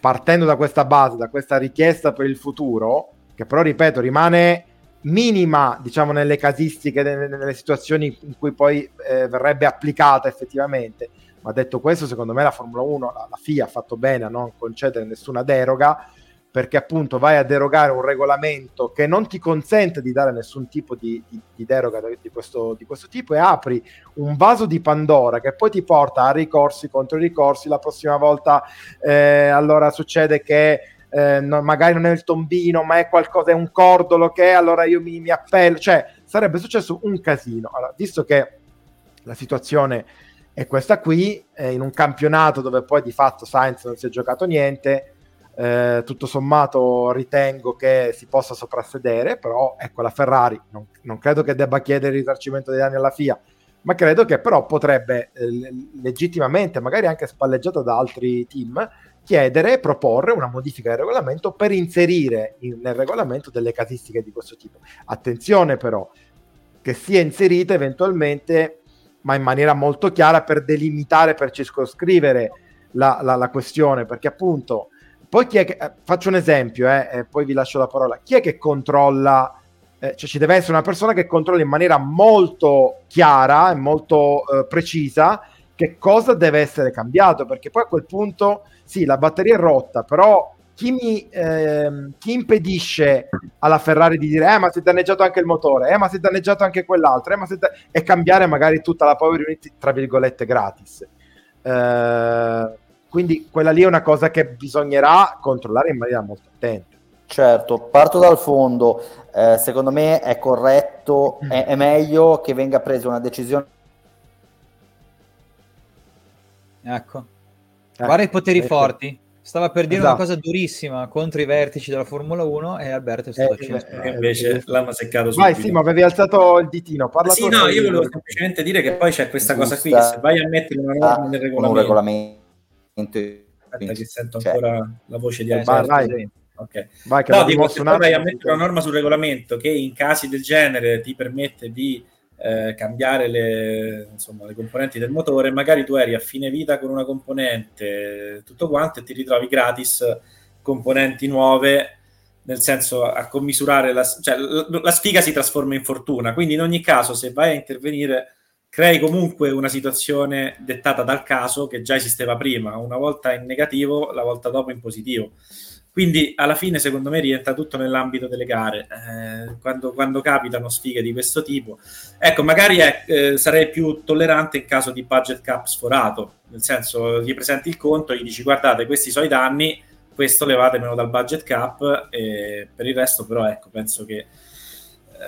partendo da questa base, da questa richiesta per il futuro, che però, ripeto, rimane minima, diciamo, nelle casistiche, nelle, nelle situazioni in cui poi eh, verrebbe applicata effettivamente. Ma detto questo, secondo me la Formula 1, la, la FIA ha fatto bene a non concedere nessuna deroga perché appunto vai a derogare un regolamento che non ti consente di dare nessun tipo di, di, di deroga di questo, di questo, tipo e apri un vaso di Pandora che poi ti porta a ricorsi contro ricorsi. La prossima volta eh, allora succede che eh, no, magari non è il tombino, ma è qualcosa, è un cordolo che è, allora io mi, mi appello, cioè sarebbe successo un casino. Allora, visto che la situazione è questa qui, eh, in un campionato dove poi di fatto Sainz non si è giocato niente, eh, tutto sommato ritengo che si possa soprassedere, però ecco la Ferrari non, non, credo che debba chiedere il risarcimento dei danni alla FIA, ma credo che però potrebbe eh, legittimamente, magari anche spalleggiato da altri team, chiedere e proporre una modifica del regolamento per inserire in, nel regolamento delle casistiche di questo tipo. Attenzione però che sia inserita eventualmente, ma in maniera molto chiara per delimitare, per circoscrivere la, la, la questione, perché appunto poi chi è che, eh, faccio un esempio, eh, e poi vi lascio la parola. Chi è che controlla? Eh, cioè ci deve essere una persona che controlla in maniera molto chiara e molto eh, precisa che cosa deve essere cambiato, perché poi a quel punto sì, la batteria è rotta, però chi, mi, ehm, chi impedisce alla Ferrari di dire eh ma si è danneggiato anche il motore, eh ma si è danneggiato anche quell'altro, eh, ma si da... e cambiare magari tutta la Power Unit tra virgolette gratis. Eh, quindi quella lì è una cosa che bisognerà controllare in maniera molto attenta. Certo, parto dal fondo. Eh, secondo me è corretto, è, è meglio che venga presa una decisione. Ecco. Eh, Guarda i poteri ecco. forti. Stava per dire esatto. una cosa durissima contro i vertici della Formula 1 e Alberto è stato eh, eh, invece l'hanno seccato subito. Vai, sì, ma avevi alzato il ditino. Parla sì, no, io volevo semplicemente dire che poi c'è questa Giusta. cosa qui, che se vai a mettere una norma nel regolamento, un regolamento Aspetta che sento cioè, ancora la voce di Alberto. Vai, okay. vai no, dico, se vai a mettere una norma sul regolamento che in casi del genere ti permette di eh, cambiare le, insomma, le, componenti del motore, magari tu eri a fine vita con una componente, tutto quanto, e ti ritrovi gratis componenti nuove, nel senso a commisurare la, cioè, la sfiga si trasforma in fortuna. Quindi in ogni caso, se vai a intervenire crei comunque una situazione dettata dal caso che già esisteva prima, una volta in negativo, la volta dopo in positivo. Quindi alla fine secondo me rientra tutto nell'ambito delle gare, eh, quando, quando, capitano sfighe di questo tipo. Ecco, magari è, eh, sarei più tollerante in caso di budget cap sforato, nel senso gli presenti il conto, gli dici guardate questi sono i danni, questo levatemelo dal budget cap e per il resto però ecco, penso che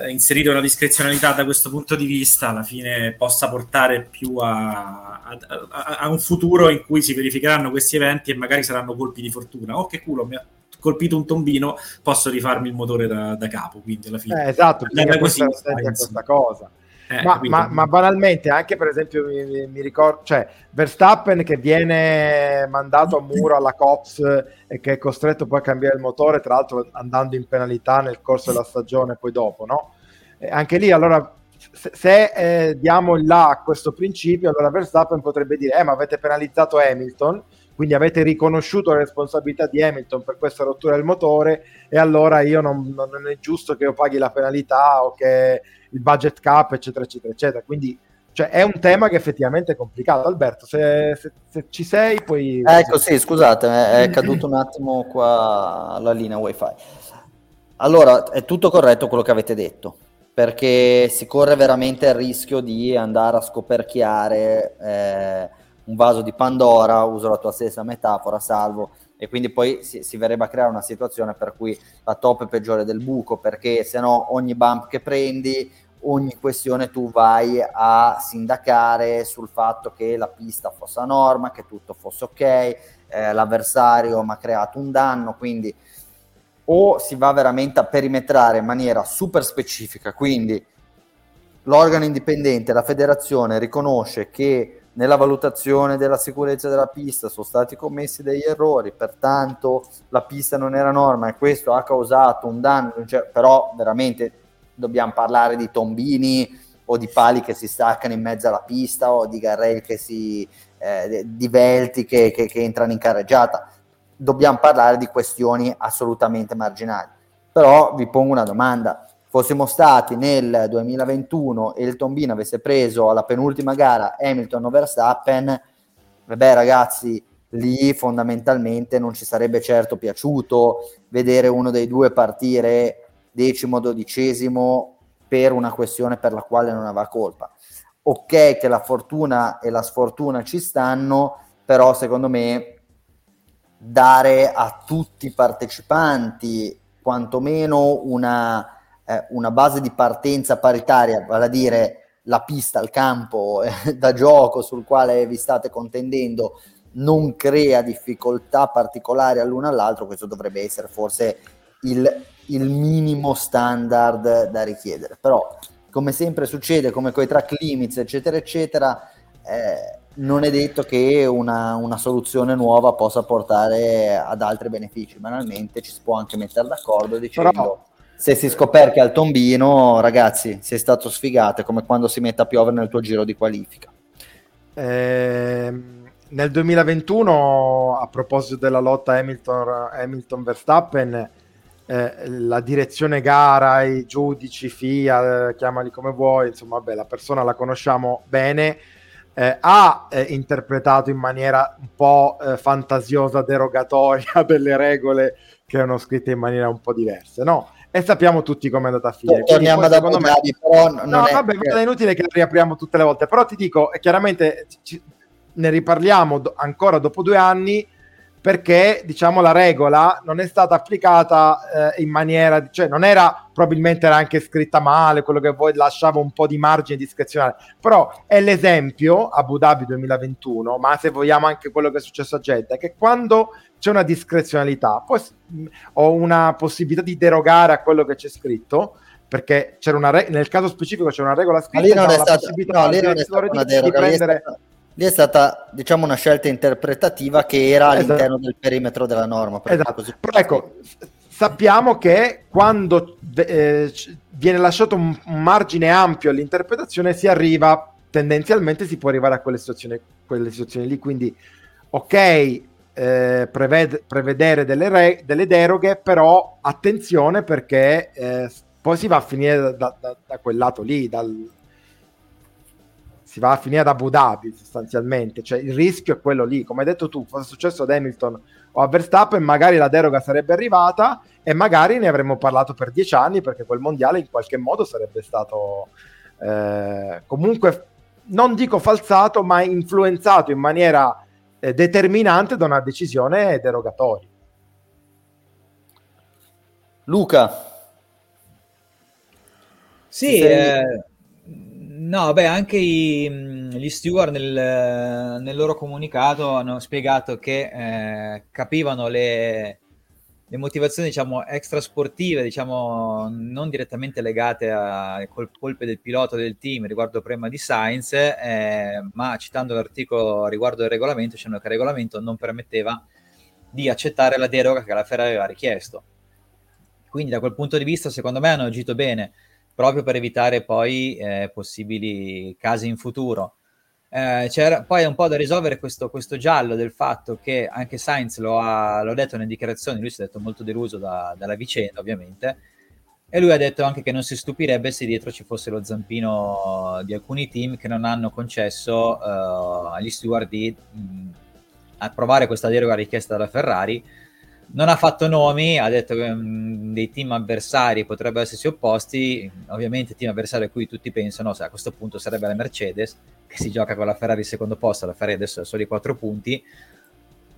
eh, inserire una discrezionalità da questo punto di vista alla fine possa portare più a, a, a, a, un futuro in cui si verificheranno questi eventi e magari saranno colpi di fortuna. Oh che culo, mi ha colpito un tombino, posso rifarmi il motore da, da capo. Quindi alla fine... Eh, esatto, bisogna così, questa cosa. Eh, ma, ma, ma, banalmente, anche per esempio, mi, mi, ricordo, cioè Verstappen che viene mandato a muro alla Cops e che è costretto poi a cambiare il motore, tra l'altro andando in penalità nel corso della stagione, poi dopo, no? Eh, anche lì, allora, se, se eh, diamo il là a questo principio, allora Verstappen potrebbe dire: Eh, ma avete penalizzato Hamilton quindi avete riconosciuto la responsabilità di Hamilton per questa rottura del motore e allora io non, non, è giusto che io paghi la penalità o che il budget cap eccetera eccetera eccetera. Quindi cioè, è un tema che effettivamente è complicato. Alberto se, se, se ci sei poi ecco sì scusate è caduto un attimo qua la linea wifi. Allora è tutto corretto quello che avete detto perché si corre veramente il rischio di andare a scoperchiare eh, un vaso di Pandora, uso la tua stessa metafora, salvo, e quindi poi si, si, verrebbe a creare una situazione per cui la top è peggiore del buco, perché se no ogni bump che prendi, ogni questione tu vai a sindacare sul fatto che la pista fosse a norma, che tutto fosse ok, eh, l'avversario mi ha creato un danno, quindi o si va veramente a perimetrare in maniera super specifica, quindi l'organo indipendente, la federazione riconosce che nella valutazione della sicurezza della pista sono stati commessi degli errori, pertanto la pista non era norma e questo ha causato un danno, cioè, però veramente dobbiamo parlare di tombini o di pali che si staccano in mezzo alla pista o di garrel che si eh, di velti che, che, che entrano in carreggiata. Dobbiamo parlare di questioni assolutamente marginali. Però vi pongo una domanda, fossimo stati nel 2021 e il Tombino avesse preso alla penultima gara Hamilton o Verstappen, beh ragazzi, lì fondamentalmente non ci sarebbe certo piaciuto vedere uno dei due partire decimo, dodicesimo per una questione per la quale non aveva colpa. Ok che la fortuna e la sfortuna ci stanno, però secondo me dare a tutti i partecipanti quantomeno una eh, una base di partenza paritaria, vale a dire la pista, il campo eh, da gioco sul quale vi state contendendo, non crea difficoltà particolari all'uno all'altro, questo dovrebbe essere forse il, il minimo standard da richiedere. Però, come sempre succede, come con i track limits, eccetera, eccetera, eh, non è detto che una, una, soluzione nuova possa portare ad altri benefici. Banalmente ci si può anche mettere d'accordo dicendo Però se si scoperchia al tombino, ragazzi, sei stato sfigato, è come quando si mette a piovere nel tuo giro di qualifica. Eh, nel 2021, a proposito della lotta Hamilton, Hamilton Verstappen, eh, la direzione gara, i giudici, FIA, eh, chiamali come vuoi, insomma, vabbè, la persona la conosciamo bene. Eh, ha eh, interpretato in maniera un po' eh, fantasiosa, derogatoria *laughs* delle regole che erano scritte in maniera un po' diversa, no? E sappiamo tutti come è andata a finire. Torniamo ad Abu Dhabi, no, è... vabbè, è inutile che la riapriamo tutte le volte, però ti dico, chiaramente ci, ne riparliamo do, ancora dopo due anni perché diciamo la regola non è stata applicata eh, in maniera, cioè non era probabilmente era anche scritta male, quello che voi lasciava un po' di margine discrezionale, però è l'esempio Abu Dhabi 2021, ma se vogliamo anche quello che è successo a Jeddah, che quando c'è una discrezionalità, poi ho una possibilità di derogare a quello che c'è scritto, perché c'era una re- nel caso specifico c'è una regola scritta, lì non è stata, no, lì non è stata una deroga, prendere... lì è stata diciamo una scelta interpretativa che era esatto. all'interno del perimetro della norma. Esatto. Così. Però ecco, sappiamo che quando eh, viene lasciato un, un margine ampio all'interpretazione si arriva tendenzialmente si può arrivare a quelle situazioni, quelle situazioni lì, quindi ok eh, preved- prevedere delle, re- delle, deroghe, però attenzione perché eh, poi si va a finire da, da, da, quel lato lì, dal... si va a finire ad Abu Dhabi sostanzialmente, cioè il rischio è quello lì, come hai detto tu, fosse successo ad Hamilton o a Verstappen, magari la deroga sarebbe arrivata e magari ne avremmo parlato per dieci anni perché quel mondiale in qualche modo sarebbe stato eh, comunque, non dico falsato, ma influenzato in maniera eh, determinante da una decisione derogatoria. Luca. Sì, eh, no, beh, anche i, gli steward nel, nel, loro comunicato hanno spiegato che eh, capivano le, le motivazioni diciamo extrasportive diciamo non direttamente legate a colpe del pilota del team riguardo prima di Sainz eh, ma citando l'articolo riguardo il regolamento dicendo che il regolamento non permetteva di accettare la deroga che la Ferrari aveva richiesto. Quindi da quel punto di vista secondo me hanno agito bene proprio per evitare poi eh, possibili casi in futuro. Eh, c'era poi un po' da risolvere questo, questo, giallo del fatto che anche Sainz lo ha l'ho detto nelle dichiarazioni, lui si è detto molto deluso da, dalla vicenda ovviamente, e lui ha detto anche che non si stupirebbe se dietro ci fosse lo zampino di alcuni team che non hanno concesso uh, agli steward di mh, approvare questa deroga richiesta dalla Ferrari non ha fatto nomi, ha detto che um, dei team avversari potrebbero essersi opposti, ovviamente team avversari a cui tutti pensano, cioè a questo punto sarebbe la Mercedes, che si gioca con la Ferrari al secondo posto, la Ferrari adesso ha solo i quattro punti,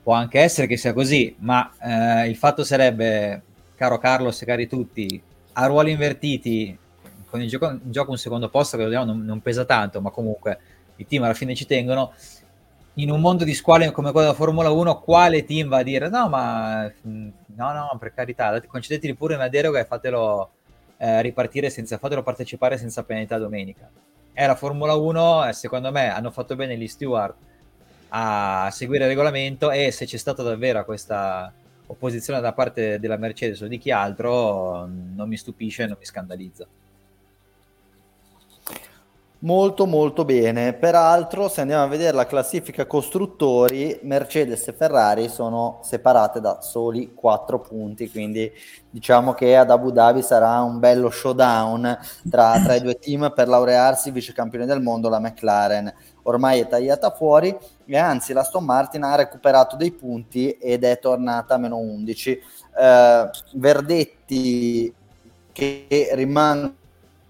può anche essere che sia così, ma eh, il fatto sarebbe, caro Carlos e cari tutti, a ruoli invertiti, con il gioco, in gioco un secondo posto che non, non pesa tanto, ma comunque i team alla fine ci tengono, in un mondo di squali come quello della Formula 1, quale team va a dire no, ma mm, no, no, per carità, concedeteli pure una deroga e fatelo eh, ripartire senza, fatelo partecipare senza penalità domenica. È la Formula 1, eh, secondo me hanno fatto bene gli steward a seguire il regolamento e se c'è stata davvero questa opposizione da parte della Mercedes o di chi altro, non mi stupisce e non mi scandalizza. Molto molto bene. Peraltro, se andiamo a vedere la classifica costruttori, Mercedes e Ferrari sono separate da soli 4 punti, quindi diciamo che ad Abu Dhabi sarà un bello showdown tra, tra i due team per laurearsi vice campione del mondo, la McLaren ormai è tagliata fuori e anzi la Aston Martin ha recuperato dei punti ed è tornata a meno 11. Eh, verdetti che rimangono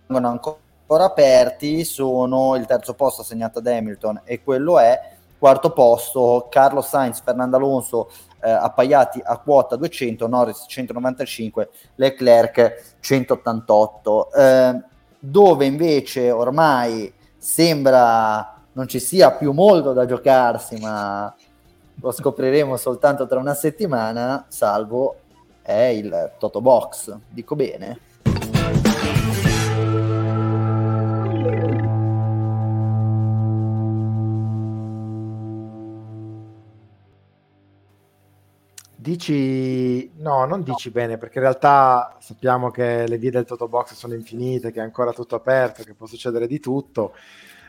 ancora ancora aperti sono il terzo posto assegnato ad Hamilton e quello è quarto posto Carlos Sainz, Fernando Alonso eh, appaiati a quota 200, Norris 195, Leclerc 188, eh, dove invece ormai sembra non ci sia più molto da giocarsi, ma lo scopriremo soltanto tra una settimana, salvo è il Toto Box, dico bene? Dici, no, non dici bene, perché in realtà sappiamo che le vie del Toto Box sono infinite, che è ancora tutto aperto, che può succedere di tutto.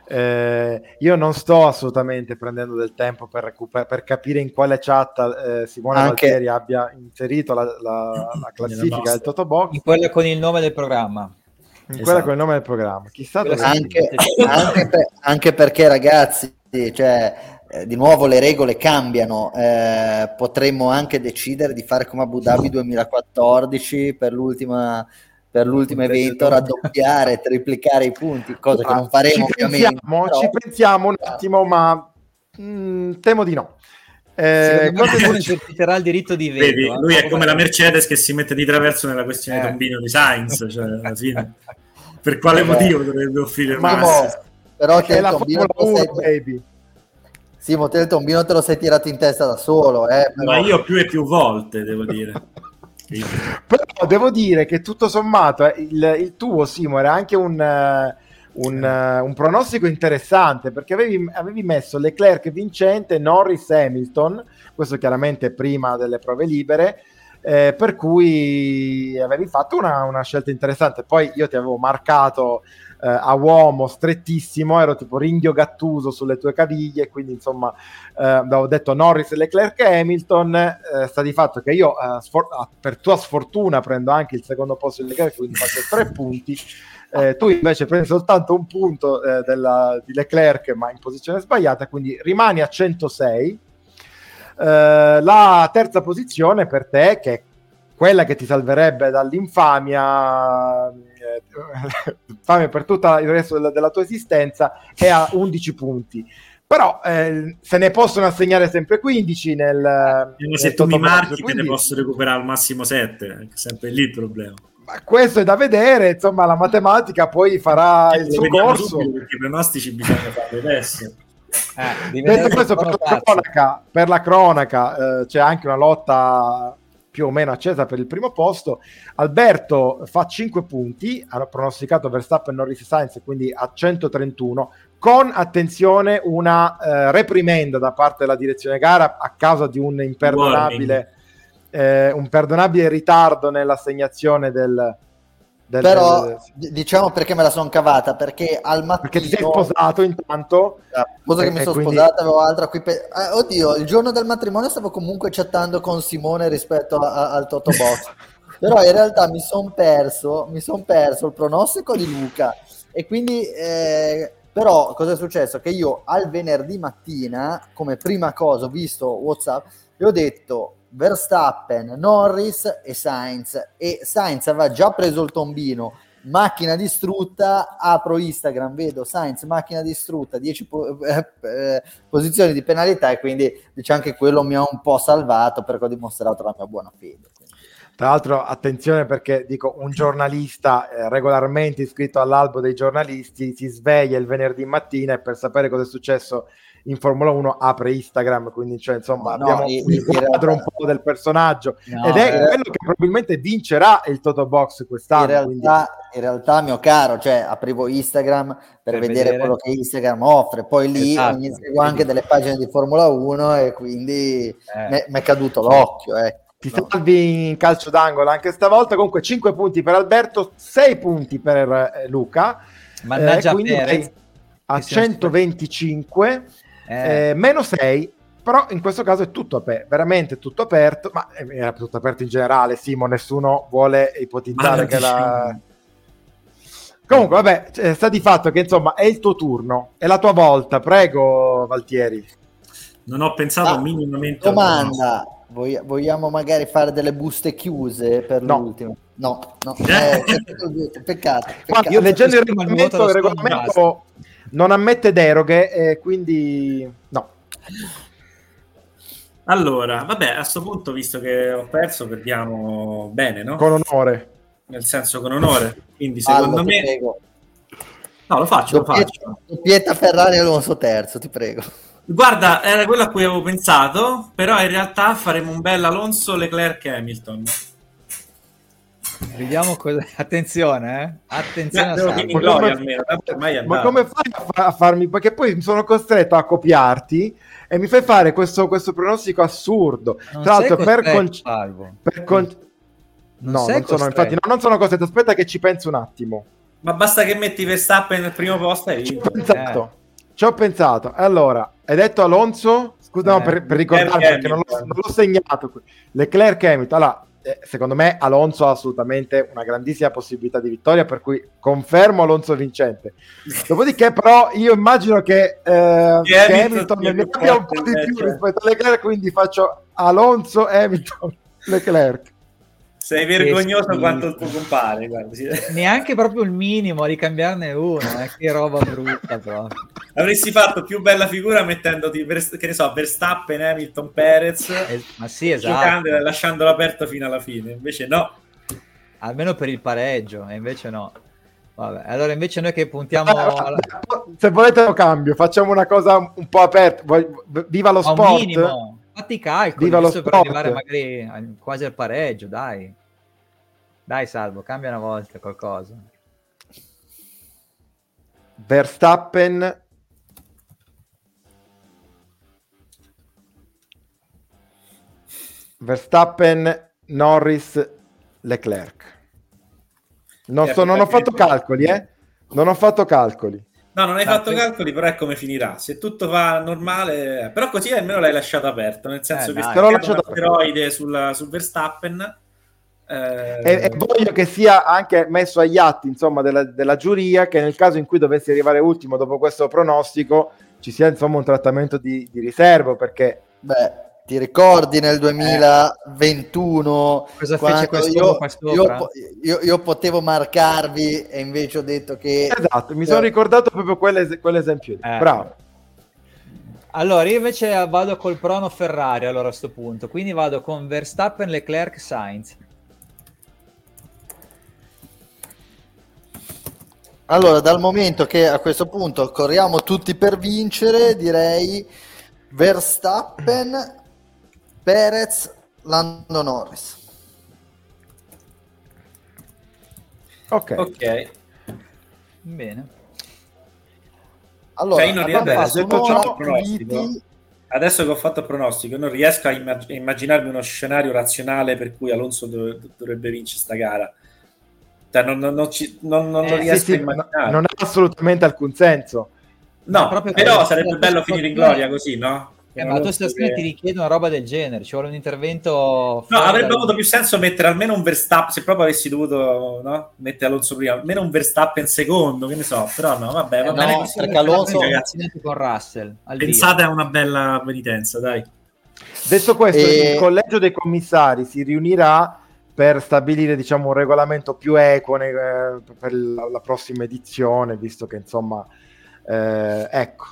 Eh, io non sto assolutamente prendendo del tempo per, recuper- per capire in quale chat eh, Simone Anche... Valtieri abbia inserito la, la, la classifica del Toto Box. In quella con il nome del programma. In esatto. quella con il nome del programma. Chissà anche, anche, per, anche perché ragazzi, cioè, eh, di nuovo le regole cambiano, eh, potremmo anche decidere di fare come Abu Dhabi 2014 per l'ultima per l'ultimo evento raddoppiare, triplicare i punti, cosa che non faremo ci ovviamente. Pensiamo, però... Ci pensiamo un attimo, ma mh, mm, temo di no. Eh, cosa *laughs* eserciterà il diritto di veto. Vedi, eh? lui è come la Mercedes che si mette di traverso nella questione eh. tombino di Sainz, cioè, alla *laughs* fine. per quale motivo dovrebbe offrire Max? Però che è la Formula 1, baby. Simo, te il tombino te lo sei tirato in testa da solo. Eh, però... Ma io più e più volte, devo dire. *laughs* però devo dire che tutto sommato eh, il, il tuo, Simo, era anche un, uh, un, uh, un pronostico interessante perché avevi, avevi, messo Leclerc vincente, Norris Hamilton, questo chiaramente prima delle prove libere. Eh, per cui avevi fatto una, una, scelta interessante. Poi io ti avevo marcato eh, a uomo strettissimo, ero tipo ringhio gattuso sulle tue caviglie, quindi insomma eh, avevo detto Norris, Leclerc e Hamilton, eh, sta di fatto che io eh, sfor- ah, per tua sfortuna prendo anche il secondo posto di Leclerc, quindi faccio tre punti. Eh, tu invece prendi soltanto un punto eh, della, di Leclerc, ma in posizione sbagliata, quindi rimani a 106. Eh, la terza posizione per te, che è quella che ti salverebbe dall'infamia, *laughs* fame per tutto il resto della, della, tua esistenza è a 11 punti. però eh, se ne possono assegnare sempre 15 nel, eh, se tu mi marchi quindi... te ne posso recuperare al massimo 7 sempre lì il problema. Ma questo è da vedere insomma la matematica poi farà il suo corso. perché i pronostici bisogna farli adesso eh, Detto questo, per la cronaca, per la cronaca eh, c'è anche una lotta più o meno accesa per il primo posto. Alberto fa 5 punti, ha pronosticato Verstappen Norris Sainz, quindi a 131, con attenzione una eh, reprimenda da parte della direzione gara a causa di un imperdonabile, eh, un perdonabile ritardo nell'assegnazione del, del, Però del... diciamo perché me la sono cavata perché al mattino perché ti sei sposato intanto. Cosa che mi sono quindi... sposata avevo altra qui pe... eh, oddio il giorno del matrimonio stavo comunque chattando con Simone rispetto a, a, al Toto Box. *laughs* Però in realtà mi sono perso mi sono perso il pronostico di Luca. E quindi eh, però cosa è successo? Che io al venerdì mattina, come prima cosa, ho visto WhatsApp e ho detto Verstappen, Norris e Sainz. E Sainz aveva già preso il tombino, macchina distrutta, apro Instagram, vedo Sainz, macchina distrutta, 10 po- eh, eh, posizioni di penalità e quindi diciamo che quello mi ha un po' salvato perché ho dimostrato la mia buona fede. Tra l'altro, attenzione perché dico un giornalista eh, regolarmente iscritto all'albo dei giornalisti si sveglia il venerdì mattina e per sapere cosa è successo in Formula 1 apre Instagram, quindi cioè, insomma no, abbiamo no, un quadro un po' del personaggio no, ed è quello che probabilmente vincerà il Toto Box quest'anno. In realtà, quindi... in realtà mio caro, cioè aprivo Instagram per, per vedere, vedere, quello che Instagram offre, poi lì esatto. ogni seguo anche delle pagine di Formula 1 e quindi eh. mi è caduto l'occhio. Eh. Ti salvi in calcio d'angolo anche stavolta. Comunque 5 punti per Alberto, 6 punti per eh, Luca. Mannaggia eh, quindi a 125, eh. Eh, meno 6. Però in questo caso è tutto aperto, veramente tutto aperto, ma è tutto aperto in generale, Simo, nessuno vuole ipotizzare che la... Comunque, vabbè, sta di fatto che insomma è il tuo turno, è la tua volta, prego Valtieri. Non ho pensato ah, minimamente. Domanda, vogliamo magari fare delle buste chiuse per no. l'ultimo? No, no, eh, peccato. peccato. Guarda, io leggendo il regolamento, il regolamento non ammette deroghe, eh, quindi no. Allora, vabbè, a questo punto, visto che ho perso, perdiamo bene, no? Con onore. Nel senso con onore. Quindi secondo Allo, me... No, lo faccio, lo faccio. Pieta Ferrari Alonso terzo, ti prego. Guarda, era quello a cui avevo pensato, però in realtà faremo un bel Alonso Leclerc Hamilton. Vediamo cosa. Attenzione, eh? Attenzione Beh, a gloria, almeno, ma come fai a, fa- a, farmi? Perché poi mi sono costretto a copiarti e mi fai fare questo, questo pronostico assurdo. Non Tra l'altro, per, con- per con- non no, non sono, infatti, no, non sono costretto. Aspetta, che ci penso un attimo. Ma basta che metti Verstappen nel primo posto e ci ho pensato. Eh. Ci ho pensato. Allora, hai detto Alonso? Scusa, eh, no, per, per ricordarmi perché non l'ho, non l'ho, segnato. Leclerc Hamilton. Allora, secondo me Alonso ha assolutamente una grandissima possibilità di vittoria, per cui confermo Alonso vincente. *laughs* Dopodiché, però, io immagino che, eh, che Hamilton ne abbia un po' di più rispetto a Leclerc, quindi faccio Alonso, Hamilton, *laughs* Leclerc. Sei vergognoso quanto il tuo compare. Neanche proprio il minimo di cambiarne uno, eh? che roba brutta proprio. Avresti fatto più bella figura mettendoti, che ne so, Verstappen, Hamilton, Perez, eh, ma sì, esatto. e lasciandolo aperto fino alla fine. Invece no. Almeno per il pareggio, e invece no. Vabbè, allora invece noi che puntiamo... Alla... Se volete lo cambio, facciamo una cosa un po' aperta. Viva lo sport! I calcoli Viva per arrivare magari quasi al pareggio, dai. Dai, Salvo, cambia una volta qualcosa. Verstappen Verstappen, Norris, Leclerc. Non, so, non ho fatto calcoli, eh? Non ho fatto calcoli. No, non hai fatto calcoli, però è come finirà. Se tutto va normale, però così almeno l'hai lasciato aperto, nel senso eh, che se lasciato un asteroide sul, sul Verstappen. Eh... E, e, voglio che sia anche messo agli atti insomma, della, della, giuria che nel caso in cui dovessi arrivare ultimo dopo questo pronostico ci sia insomma un trattamento di, di riservo perché Beh, ti ricordi nel 2021 cosa fece io, io, io, io, potevo marcarvi e invece ho detto che esatto mi sono ricordato proprio quell'es- quell'esempio eh. bravo Allora, io invece vado col prono Ferrari allora a questo punto, quindi vado con Verstappen, Leclerc, Sainz. Allora, dal momento che a questo punto corriamo tutti per vincere, direi Verstappen, Perez, Lando Norris. Ok. Ok. Bene. Allora, cioè, non riesco, adesso che ho fatto il pronostico, non riesco a, immag- immaginarmi uno scenario razionale per cui Alonso dov- dovrebbe vincere sta gara. Cioè, non, non, non, ci, non, non eh, riesco sì, a immaginare. Non ha assolutamente alcun senso. No, però sarebbe bello finire in gloria così, no? Eh, ma tu stasera che... ti richiede una roba del genere, ci vuole un intervento. No, avrebbe dal... avuto più senso mettere almeno un Verstappen. Se proprio avessi dovuto no? mettere Alonso prima, almeno un Verstappen secondo, che ne so. Però no, vabbè, va eh bene. No, perché Alonso ragazzi, con Russell. Pensate a una bella penitenza, dai. Detto questo, e... il collegio dei commissari si riunirà per stabilire diciamo, un regolamento più equo eh, per la, la, prossima edizione, visto che insomma, eh, ecco,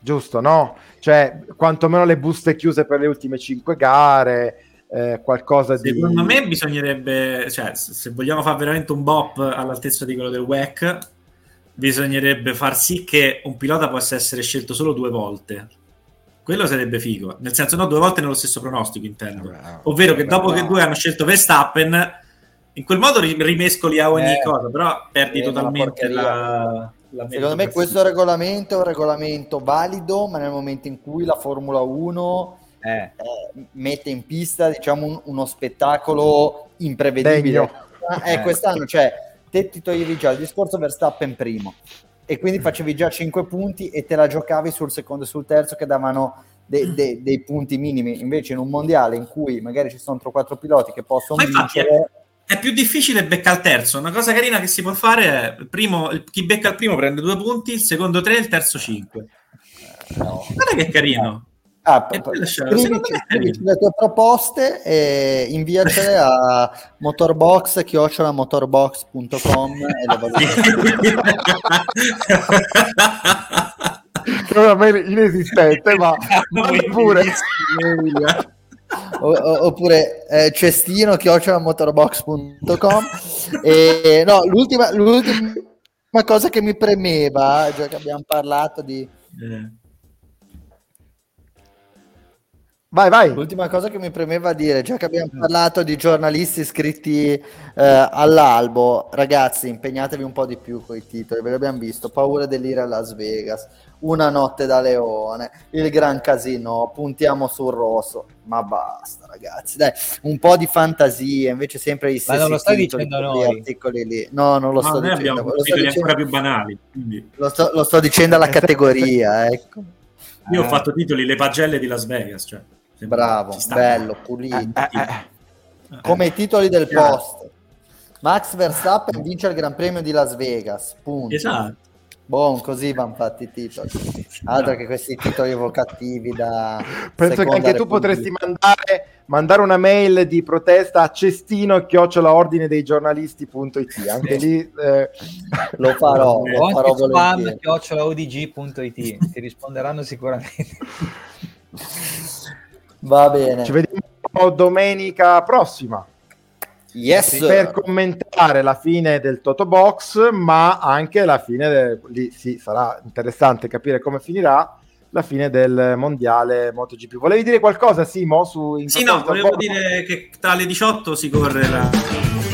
giusto, no? Cioè, quantomeno le buste chiuse per le ultime cinque gare, eh, qualcosa Secondo di... Secondo me bisognerebbe, cioè, se vogliamo fare veramente un bop all'altezza di quello del WEC, bisognerebbe far sì che un pilota possa essere scelto solo due volte. Quello sarebbe figo, nel senso no, due volte nello stesso pronostico intendo. Ovvero che dopo che due hanno scelto Verstappen, in quel modo rimescoli a ogni eh, cosa, però perdi totalmente la Secondo me questo regolamento è un regolamento valido, ma nel momento in cui la Formula 1 eh. Eh, mette in pista diciamo, un, uno spettacolo imprevedibile. Eh, eh, quest'anno, cioè, te ti toglievi già il discorso Verstappen primo e quindi facevi già 5 punti e te la giocavi sul secondo e sul terzo che davano de, de, dei punti minimi. Invece in un mondiale in cui magari ci sono 3-4 piloti che possono vincere è più difficile beccare il terzo. Una cosa carina che si può fare è primo, chi becca il primo prende due punti, il secondo tre, il terzo cinque. No. Guarda che carino. Ah, scrivici, le tue proposte e inviacele *laughs* a motorbox motorbox.com e le *laughs* valutiamo inesistente ma, *laughs* ma pure oppure eh, cestino chiocciolamotorbox.com e no l'ultima, l'ultima cosa che mi premeva già che abbiamo parlato di eh. Vai, vai. L'ultima cosa che mi premeva dire, già che abbiamo parlato di giornalisti iscritti eh, all'albo, ragazzi, impegnatevi un po' di più con i titoli, ve l'abbiamo visto, Paura dell'ira a Las Vegas, Una notte da leone, Il gran casino, puntiamo sul rosso, ma basta ragazzi, dai, un po' di fantasia, invece sempre i stessi ma non lo stai dicendo noi. articoli lì. No, non lo sto dicendo. Lo sto dicendo ancora più banali. Lo sto, lo sto dicendo alla *laughs* categoria, ecco. Io ho eh. fatto titoli Le pagelle di Las Vegas, cioè. Bravo, bello, pulito. Eh, eh, eh. Come i titoli del post. Max Verstappen vince il Gran Premio di Las Vegas. Punto. Esatto. Buon, così vanno fatti i titoli. Altro che questi titoli evocativi da... Penso che anche tu potresti mandare, mandare, una mail di protesta a cestino chiocciolaordine dei giornalisti.it. Anche lì... Eh... Lo farò. lo farò spam chiocciolaodg.it. Ti risponderanno sicuramente. *laughs* Va bene. Ci vediamo domenica prossima. Yes. Per commentare la fine del Toto Box, ma anche la fine, del, lì sì, sarà interessante capire come finirà la fine del mondiale MotoGP. Volevi dire qualcosa, Simo? Su, sì, no, volevo dire che tra le 18 si corre la